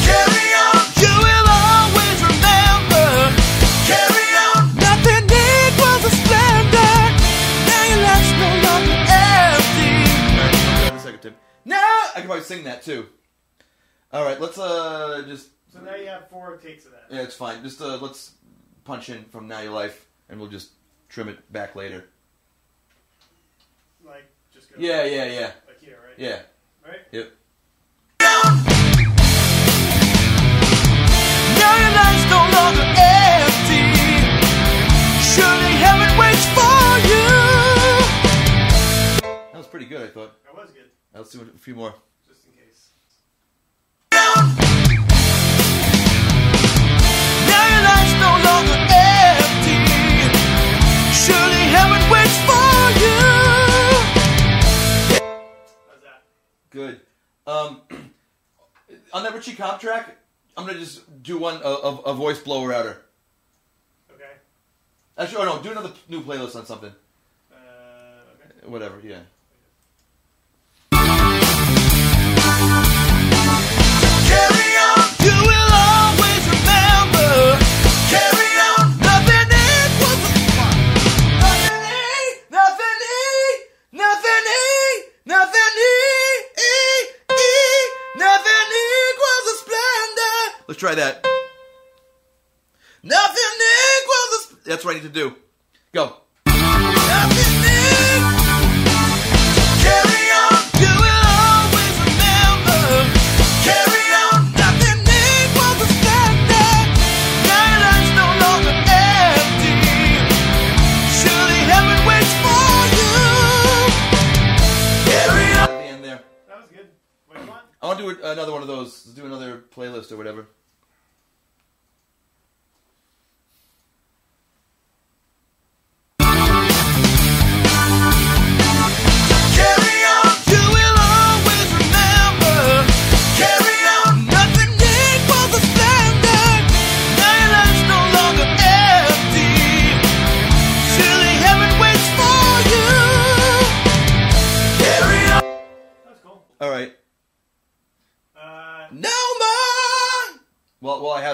Carry on, you will always remember. Carry on, nothing equals a splendor. Now your life's no longer empty. Now I can probably sing that too. All right, let's uh just So now you have four takes of that. yeah, it's fine. Just uh let's punch in from Now Your Life, and we'll just trim it back later. Like, just go. Yeah, yeah, yeah, Like here, right? yeah. Right? Yep. Now your life's no longer empty. Surely heaven waits for you. That was pretty good, I thought. That was good. Let's do a few more. Just in case. Now your life's no longer empty. Surely heaven waits for you. How's that? Good. Um, on that Richie Comp track, I'm gonna just do one a, a, a voice blower outer. Okay. Actually, oh no, do another new playlist on something. Uh, okay. whatever. Yeah. Let's try that. Nothing equals That's what I need to do. Go. nothing. Carry on, you will always remember. Carry on, nothing equals a splendor. Skyline's no longer empty. Surely heaven waits for you. Carry on. The end there. That was good. Wait. I want to do another one of those. Let's do another playlist or whatever.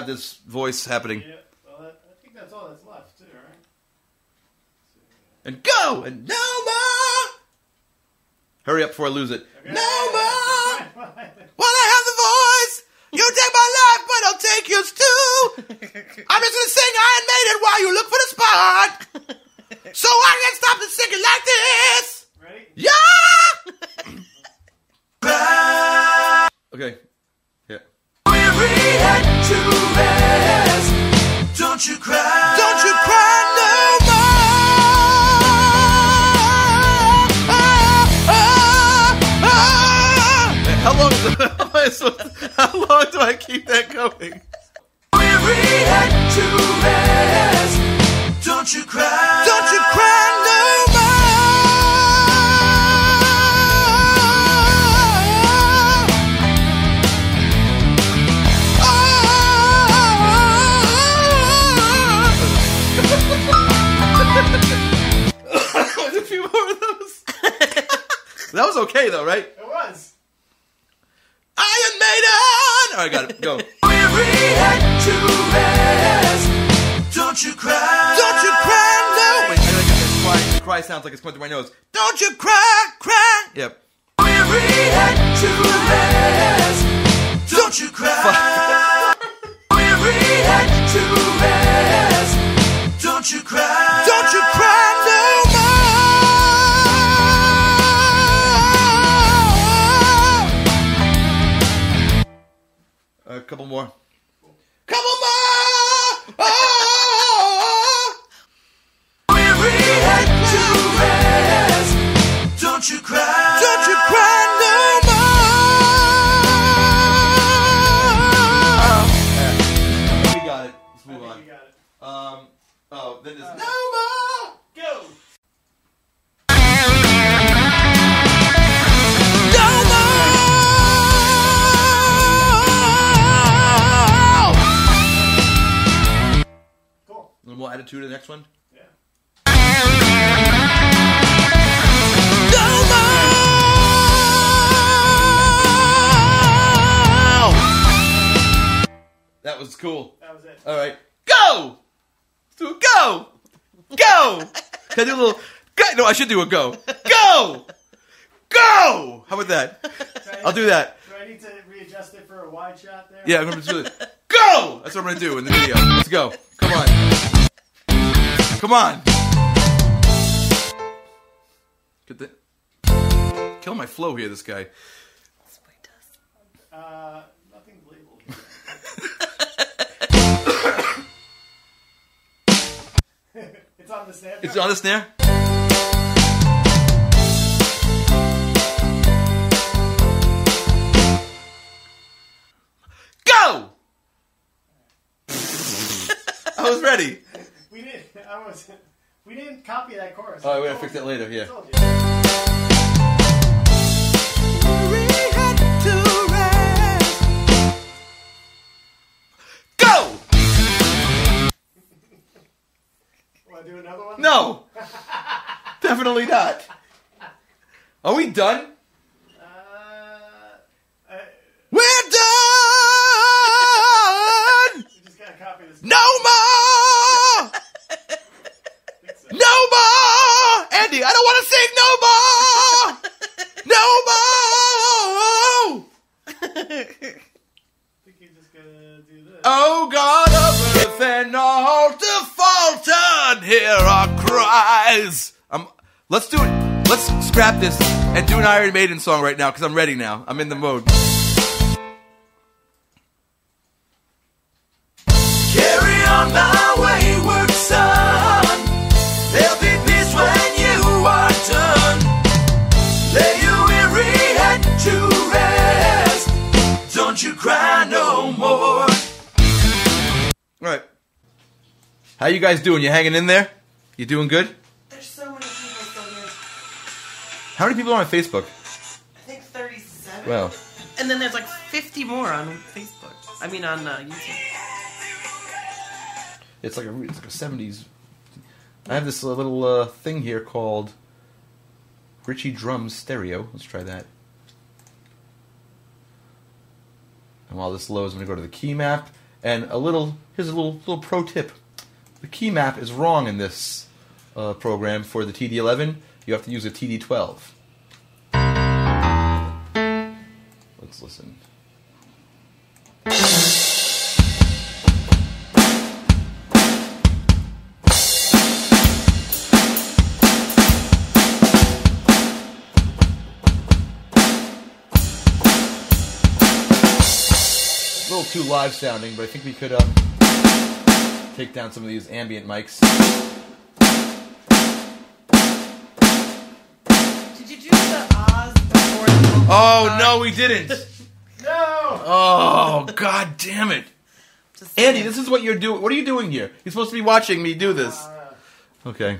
This voice happening. yeah. Well, that, I think that's all that's left too, right? And go and No more. hurry up before I lose it. Okay. No more. more. While I have the voice, you take my life, but I'll take yours too. I'm just gonna sing Iron Maiden while you look for the spot. So I can stop the singing like this. Ready? Yeah. Okay. Yeah. Weary head to rest. Don't you cry. Don't you cry no more. How long? am I supposed- how long do I keep that going? Head to rest. Don't you cry. Don't you cry that was okay though, right? It was. Iron Maiden. All right, got it. Go. Weary head to rest. Don't you cry. Don't you cry no. Wait, I gotta cry. The cry sounds like it's coming through my nose. Don't you cry, cry. Yep. Weary head to rest. Don't you cry. Weary head to rest. Don't you cry. A couple more. Couple more. Attitude to the next one. Yeah. That was cool. That was it. All right, go. Let's do go. Go. Can I do a little? Go. No, I should do a go. Go. Go. How about that? I'll do that. Do I need to readjust it for a wide shot there? Yeah, I'm gonna do it. Go. That's what I'm gonna do in the video. Let's go. Come on. Come on. Get the. Kill my flow here, this guy. Uh, nothing's labeled. it's on the snare. It's on the snare. Go! I was ready. We didn't. I was. We didn't copy that chorus. Oh, we gotta fix that later. Yeah. Go! Want to do another one? No. Definitely not. Are we done? I don't want to sing no more. No more. Oh God of earth and all defaulted, hear our cries. Um, let's do it. Let's scrap this and do an Iron Maiden song right now because I'm ready now. I'm in the mode. Carry on my wayward son. No more. All right. How you guys doing? You hanging in there? You doing good? There's so many people still here. How many people are on Facebook? I think 37. Well, And then there's like 50 more on Facebook. I mean, on uh, YouTube. it's like a it's like a '70s. I have this uh, little uh, thing here called Richie Drums Stereo. Let's try that. And while this loads, I'm gonna go to the key map. And a little here's a little little pro tip: the key map is wrong in this uh, program for the TD11. You have to use a TD12. Let's listen. Too live sounding, but I think we could um, take down some of these ambient mics. Did you do the Oz before the Oh no, we didn't. No! Oh god damn it, Andy! This is what you're doing. What are you doing here? You're supposed to be watching me do this. Okay.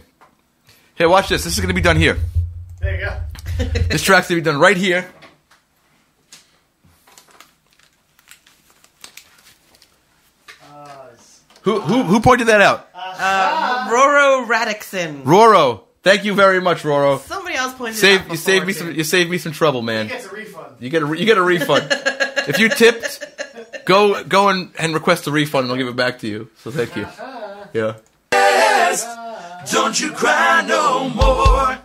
Here, watch this. This is gonna be done here. There you go. This track's gonna be done right here. Uh, it's- Who who who pointed that out? Uh, Roro Radixson. Roro. Thank you very much, Roro. Somebody else pointed it Save out you saved me before, some you saved me some trouble, he man. gets a refund. You get a re- you get a refund. if you tipped, go go and, and request a refund, and I'll give it back to you. So thank you. Yeah. Don't you cry no more.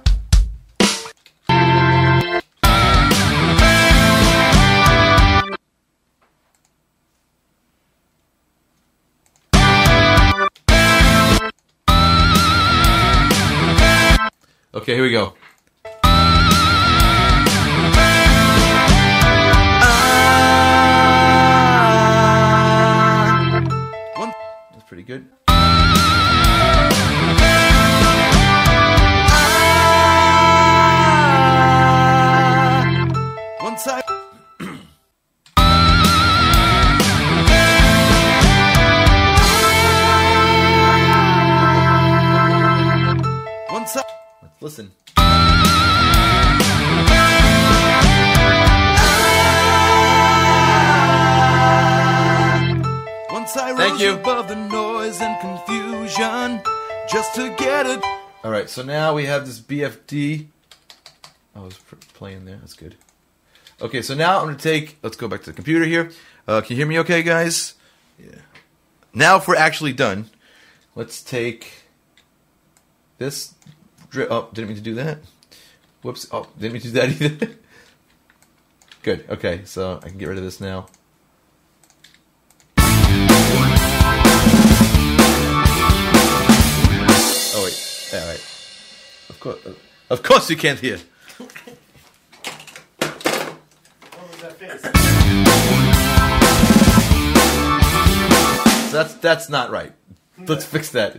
Okay, here we go. Ah. One. That's pretty good. Ah. One side. Listen. Once I Thank rose you. above the noise and confusion just to get it. All right, so now we have this BFD. I was playing there. That's good. Okay, so now I'm going to take. Let's go back to the computer here. Uh, can you hear me okay, guys? Yeah. Now, if we're actually done, let's take this. Dri- oh, didn't mean to do that. Whoops. Oh, didn't mean to do that either. good. Okay, so I can get rid of this now. Oh wait. All right. Of course. Of course, you can't hear. So that's that's not right. Let's fix that.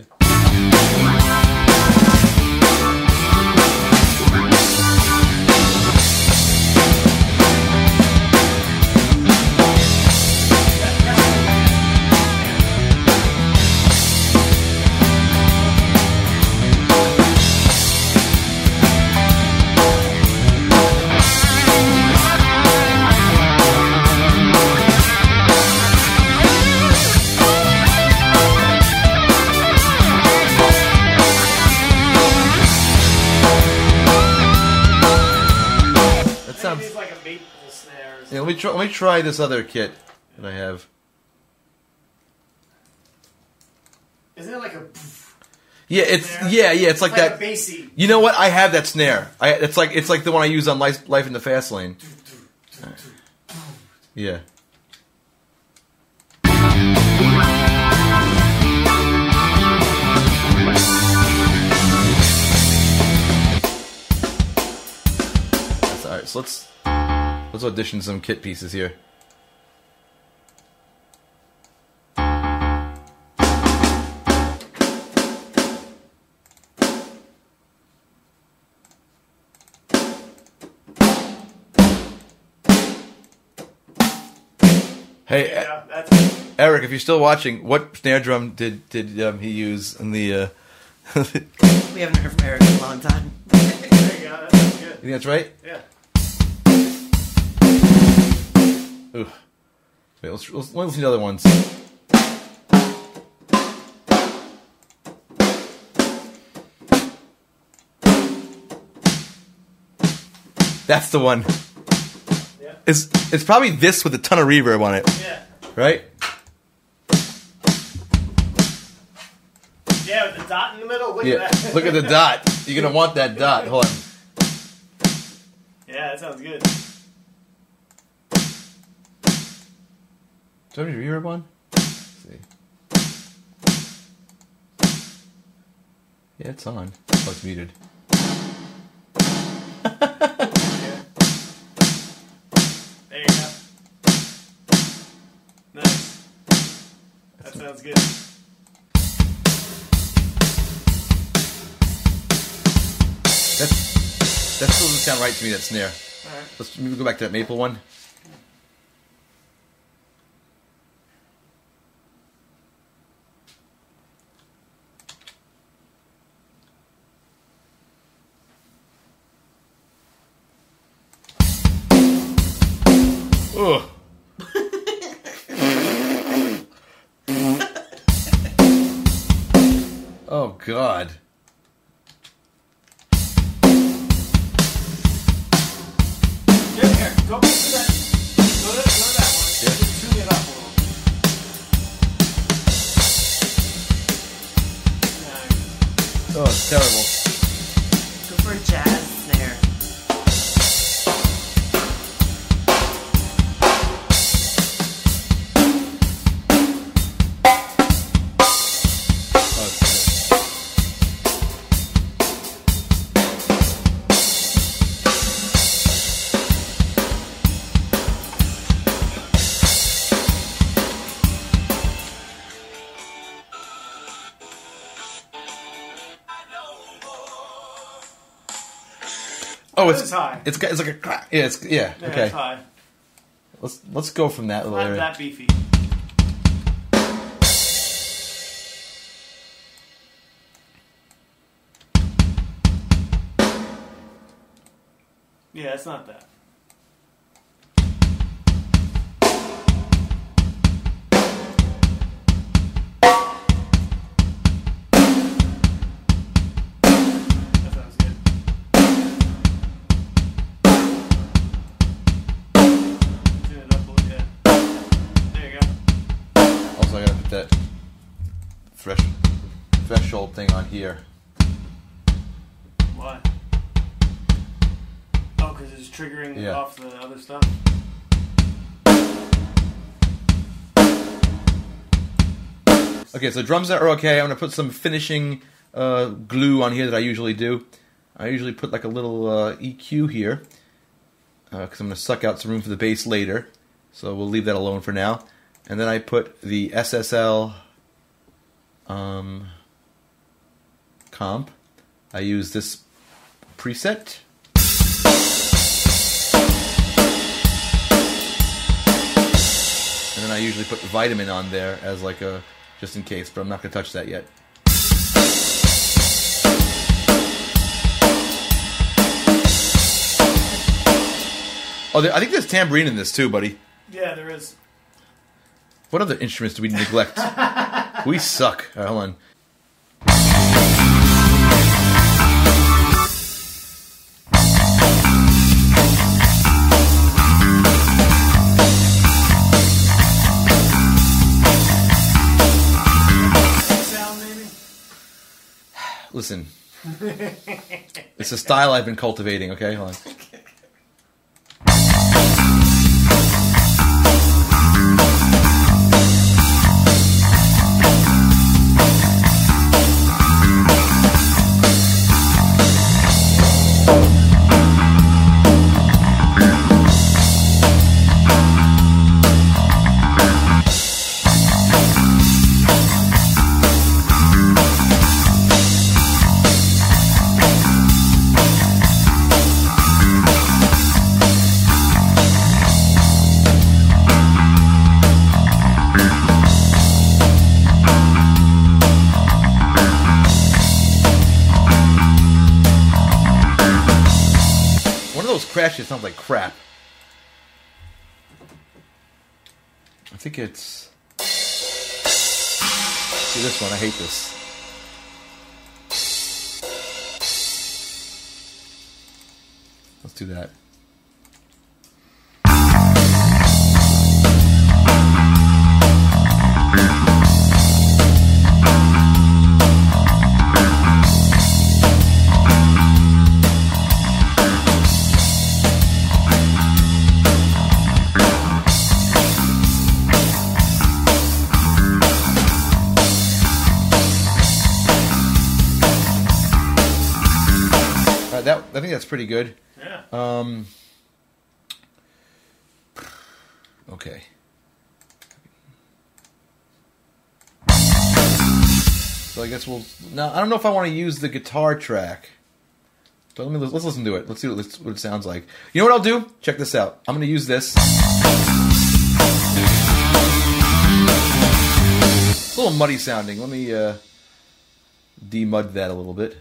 Try. Let me try this other kit that I have. Isn't it like a? Yeah, it's Snare? yeah, yeah. It's like, like a that. bassy. You know what? I have that snare. I, it's like it's like the one I use on Life, Life in the Fast Lane. Yeah. That's all right. So let's let's audition some kit pieces here. Hey, Yeah, that's. Eric, if you're still watching, what snare drum did did um, he use in the? Uh, We haven't heard from Eric in a long time. There you go. That sounds good. think that's right? Yeah. Ooh. Wait, let's, let's, let's listen to the other ones. That's the one. Yeah. It's it's probably this with a ton of reverb on it, Yeah. right? Yeah, with the dot in the middle. Look Yeah. at that. Look at the dot. You're gonna want that dot. Hold on. Yeah, that sounds good. Do I have any reverb on? Let's see. Yeah, it's on. Oh, it's muted. Yeah. There you go. Nice. That sounds good. That's that still doesn't sound right to me. That snare. Alright. Let's maybe go back to that maple one. Oh, it's It's high. It's it's like a crack. Yeah, it's yeah. Yeah, okay, it's high. let's let's go from that little Not area. that beefy. Yeah, it's not. That thresh threshold thing on here. Why? Oh, because it's triggering Yeah. off the other stuff. Okay, so drums are okay. I'm gonna put some finishing uh, glue on here that I usually do. I usually put like a little uh, EQ here because I'm gonna suck out some room for the bass later. So we'll leave that alone for now. And then I put the SSL um, comp. I use this preset. And then I usually put vitamin on there as like a just in case, but I'm not gonna touch that yet. Oh, there, I think there's tambourine in this too, buddy. Yeah, there is. What other instruments do we neglect? we suck. Right, hold on. Listen, it's a style I've been cultivating. Okay, hold on. sounds like crap. I think it's. See this one. I hate this. Let's do that. Think that's pretty good. Yeah. Um. Okay. So I guess we'll. Now I don't know if I want to use the guitar track. But let me let's listen to it. Let's see what, what it sounds like. You know what I'll do? Check this out. I'm going to use this. It's a little muddy sounding. Let me uh, demud that a little bit.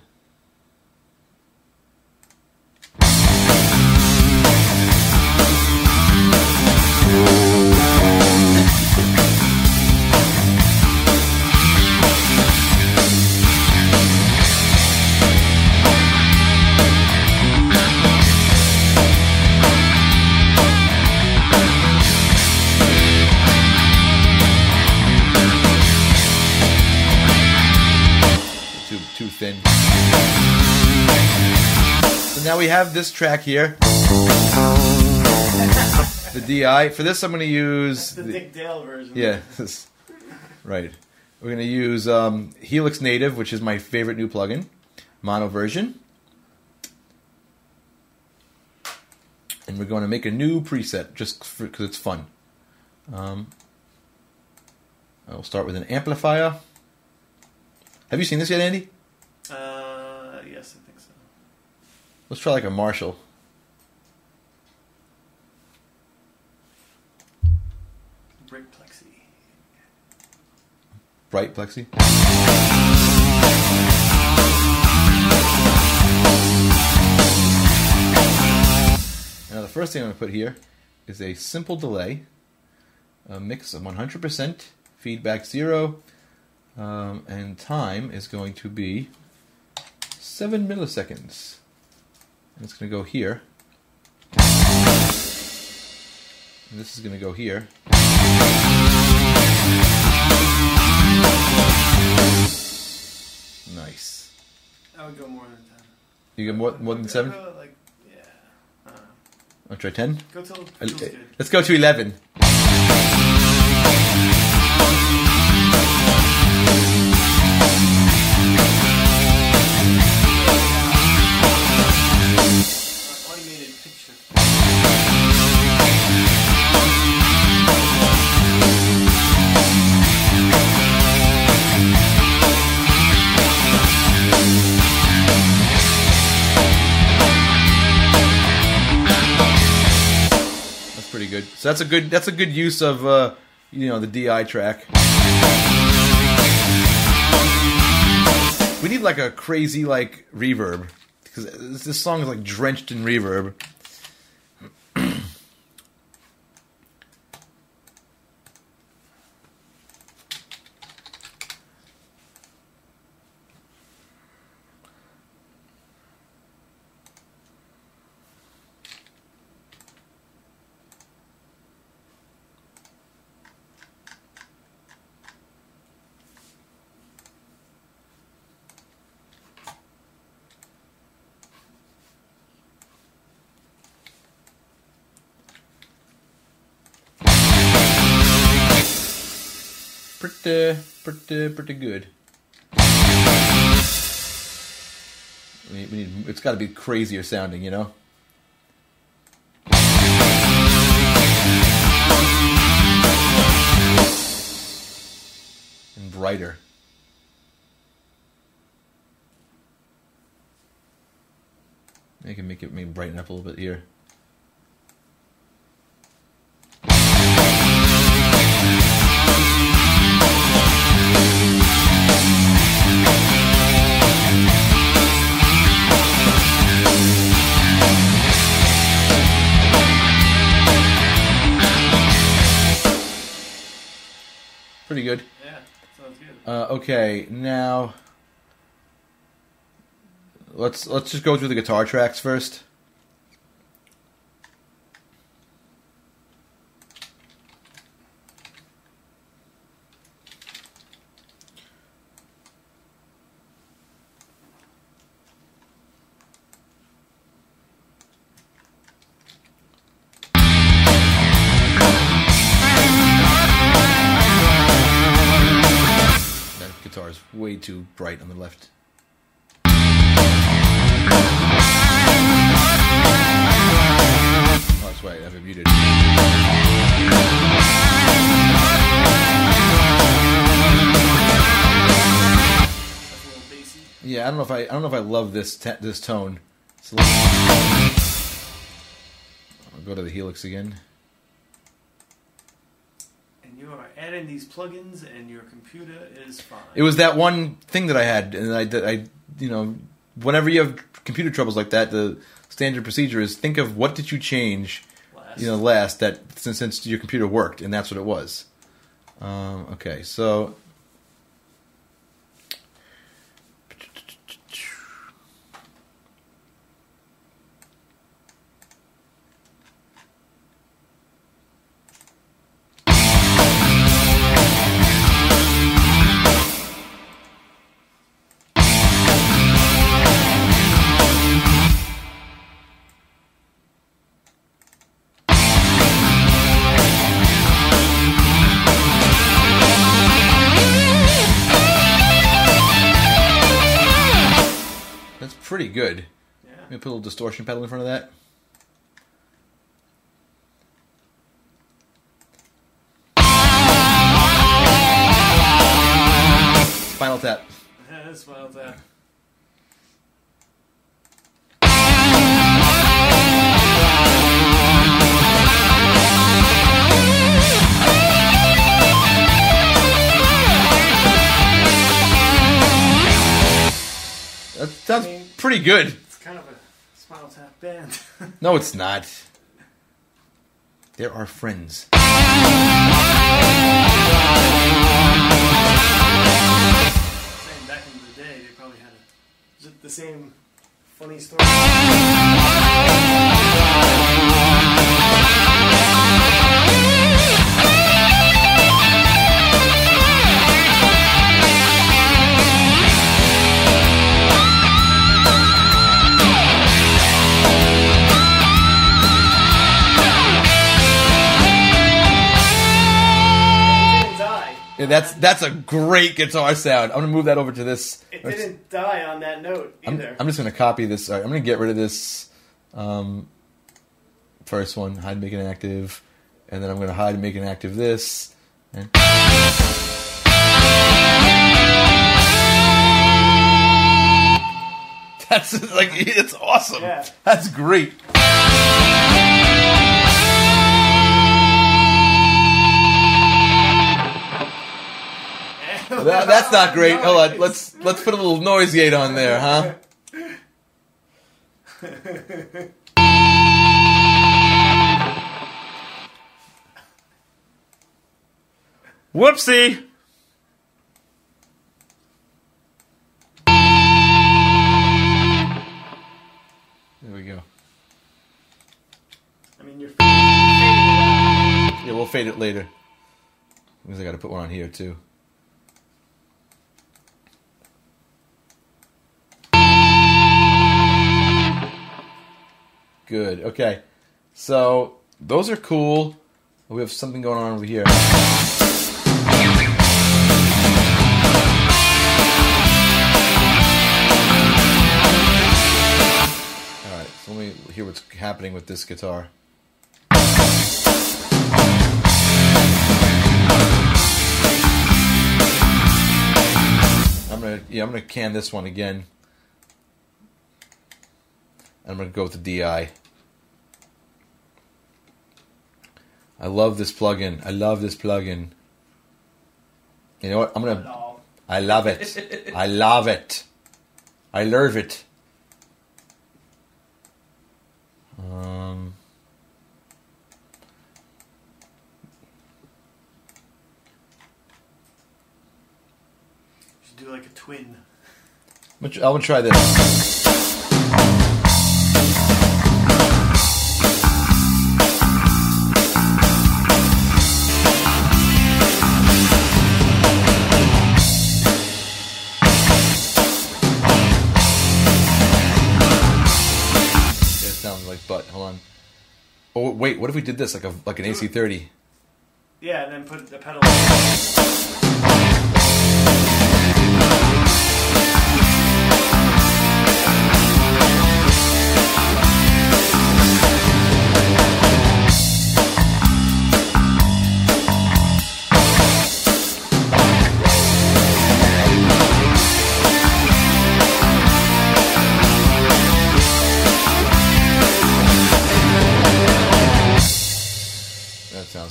We have this track here. The DI. For this I'm gonna use The the- Dick Dale version. yeah, right. We're gonna use um, Helix Native, which is my favorite new plugin, mono version. And we're going to make a new preset just because it's fun. Um, I will start with an amplifier. Have you seen this yet, Andy? Uh, yes, I think so. Let's try like a Marshall. Brick Plexi. Bright Plexi. Now the first thing I'm going to put here is a simple delay, a mix of 100%, feedback zero, um, and time is going to be 7 milliseconds. And it's going to go here. And this is going to go here. Nice. I would go more than 10. You get more, more than 7? Like, yeah. I don't know. I'll try 10. Go till feels eh, good. Let's go to 11. So that's a good that's a good use of uh, you know the DI track. We need like a crazy like reverb because this, this song is like drenched in reverb. Pretty, pretty, pretty good. We need, we need, it's got to be crazier sounding, you know. And brighter. I can make it maybe brighten up a little bit here. Pretty good. Yeah, sounds good. Uh, okay, now let's let's just go through the guitar tracks first. Too bright on the left. Oh, that's right, I have it muted. Yeah, I don't know if I I don't know if I love this te- this tone. So I'll go to the Helix again. Are adding these plugins, and your computer is fine. It was that one thing that I had, and I, that I, you know, whenever you have computer troubles like that, the standard procedure is think of what did you change, Last. you know, last that since, since your computer worked, and that's what it was. Um, okay, so. Put a little distortion pedal in front of that. Spinal Tap. Well that. That sounds pretty good. It's kind of a Spinal Tap band. No, it's not. There are our friends. Saying back in the day, they probably had a, is it the same funny story. That's that's a great guitar sound. I'm gonna move that over to this. It didn't die on that note I'm, either. I'm just gonna copy this. Right, I'm gonna get rid of this um, first one, hide, make it active, and then I'm gonna hide, make it active this. And that's like it's awesome. Yeah. That's great. That- that's not great. Hold on, let's let's put a little noise gate on there, huh? Whoopsie. There we go. I mean, you're fading. Yeah, we'll fade it later. Because I got to put one on here too. Good. Okay. So those are cool. We have something going on over here. Alright, let me hear what's happening with this guitar. I'm gonna yeah, I'm gonna can this one again. I'm gonna go with the DI. I love this plugin. I love this plugin. You know what? I'm gonna. I love it. I love it. I love it. Um, Should do like a twin. I'm I'm gonna try this. Oh, wait, what if we did this like a like an AC30? Yeah, and then put the pedal.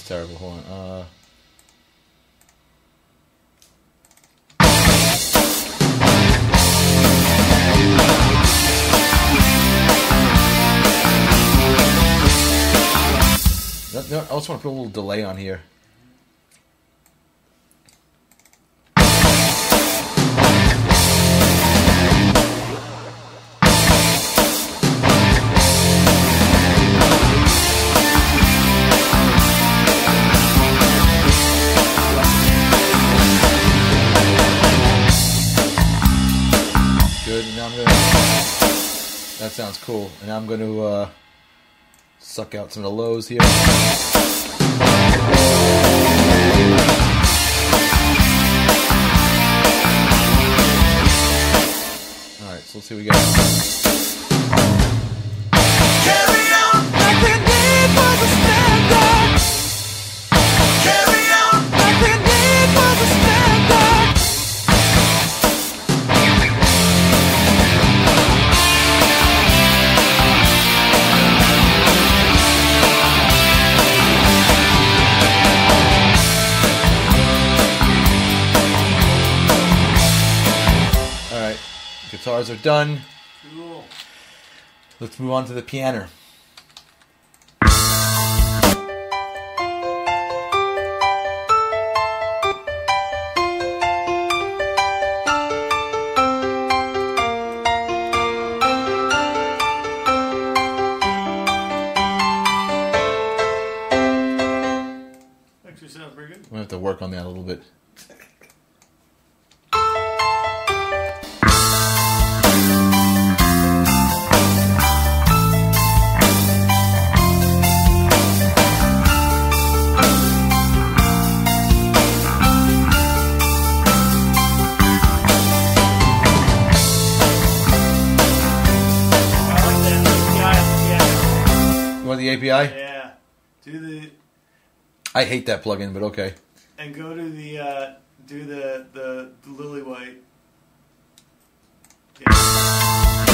Sounds terrible. Hold on. Uh, I also want to put a little delay on here. Sounds cool. And I'm going to uh, suck out some of the lows here. All right, so let's see what we got. Guitars are done. Cool. Let's move on to the piano. Actually, sounds pretty good. I'm have to work on that a little bit. I hate that plugin, but okay. and go to the uh, do the the, the lily white. Yeah.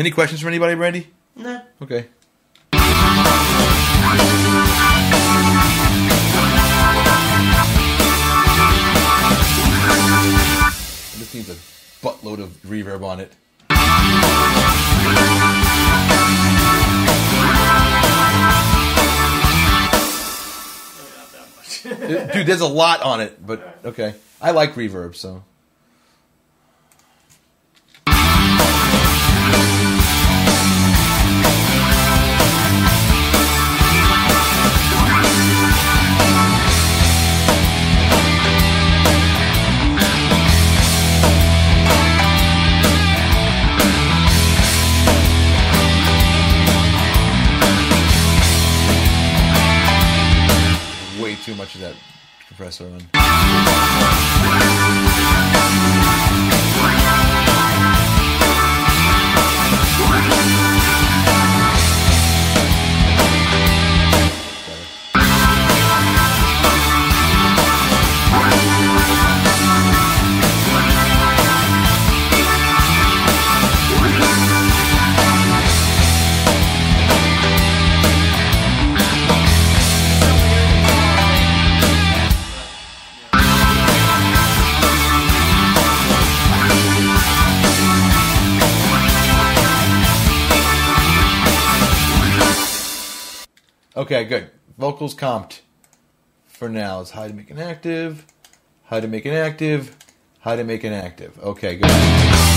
Any questions for anybody, Brandy? Nah. Okay. Carry just needs a buttload of reverb on it. Dude, there's a lot on it, but okay. I like reverb, so. Much of that compressor on. Okay, good. Vocals comped for now. It's how to make an active, how to make an active, how to make an active. Okay, good.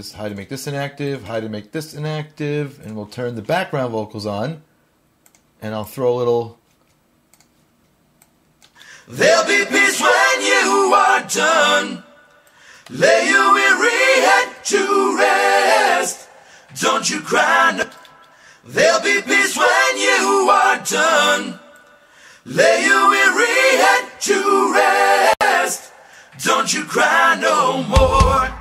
This how to make this inactive, how to make this inactive, and we'll turn the background vocals on. And I'll throw a little There'll be peace when you are done. Lay your weary head to rest. Don't you cry. No. There'll be peace when you are done. Lay your weary head to rest. Don't you cry no more.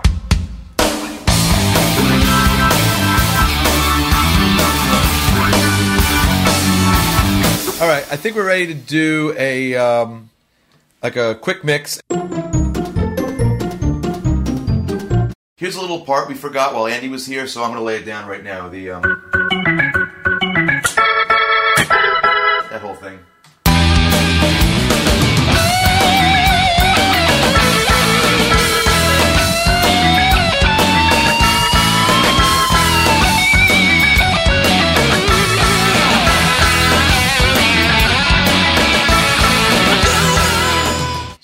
All right, I think we're ready to do a um, like a quick mix. Here's a little part we forgot while Andy was here, so I'm going to lay it down right now. The um,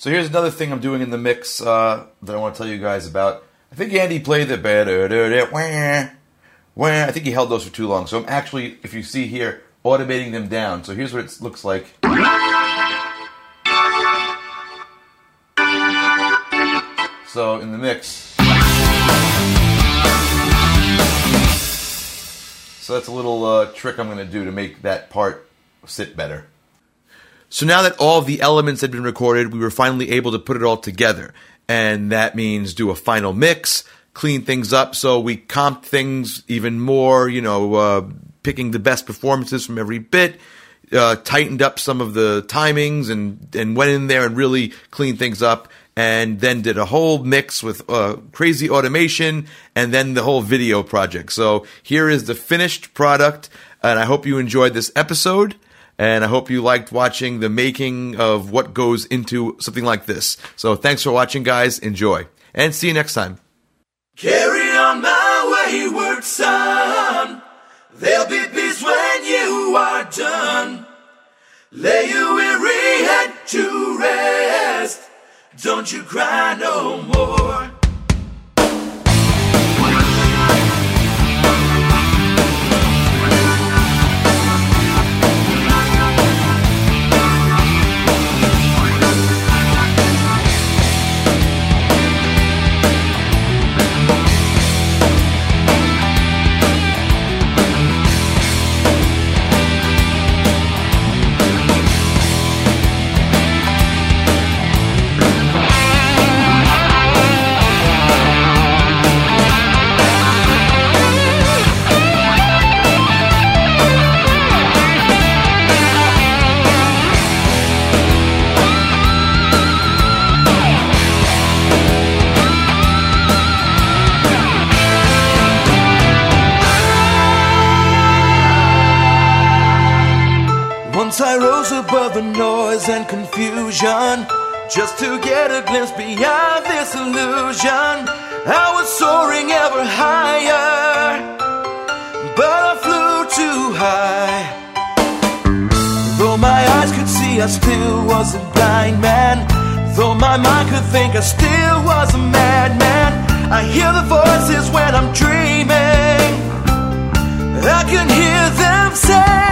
So here's another thing I'm doing in the mix uh, that I want to tell you guys about. I think Andy played the wah, wah. I think he held those for too long. So I'm actually, if you see here, automating them down. So here's what it looks like. So in the mix. So that's a little uh, trick I'm going to do to make that part sit better. So now that all the elements had been recorded, we were finally able to put it all together. And that means do a final mix, clean things up. So we comped things even more, you know, uh, picking the best performances from every bit, uh, tightened up some of the timings and, and went in there and really cleaned things up. And then did a whole mix with uh, crazy automation and then the whole video project. So here is the finished product. And I hope you enjoyed this episode and I hope you liked watching the making of what goes into something like this. So thanks for watching, guys. Enjoy, and see you next time. Carry on my wayward son. There'll be peace when you are done. Lay your weary head to rest. Don't you cry no more. The noise and confusion just to get a glimpse beyond this illusion. I was soaring ever higher, but I flew too high. Though my eyes could see, I still was a blind man. Though my mind could think, I still was a madman. I hear the voices when I'm dreaming. I can hear them say,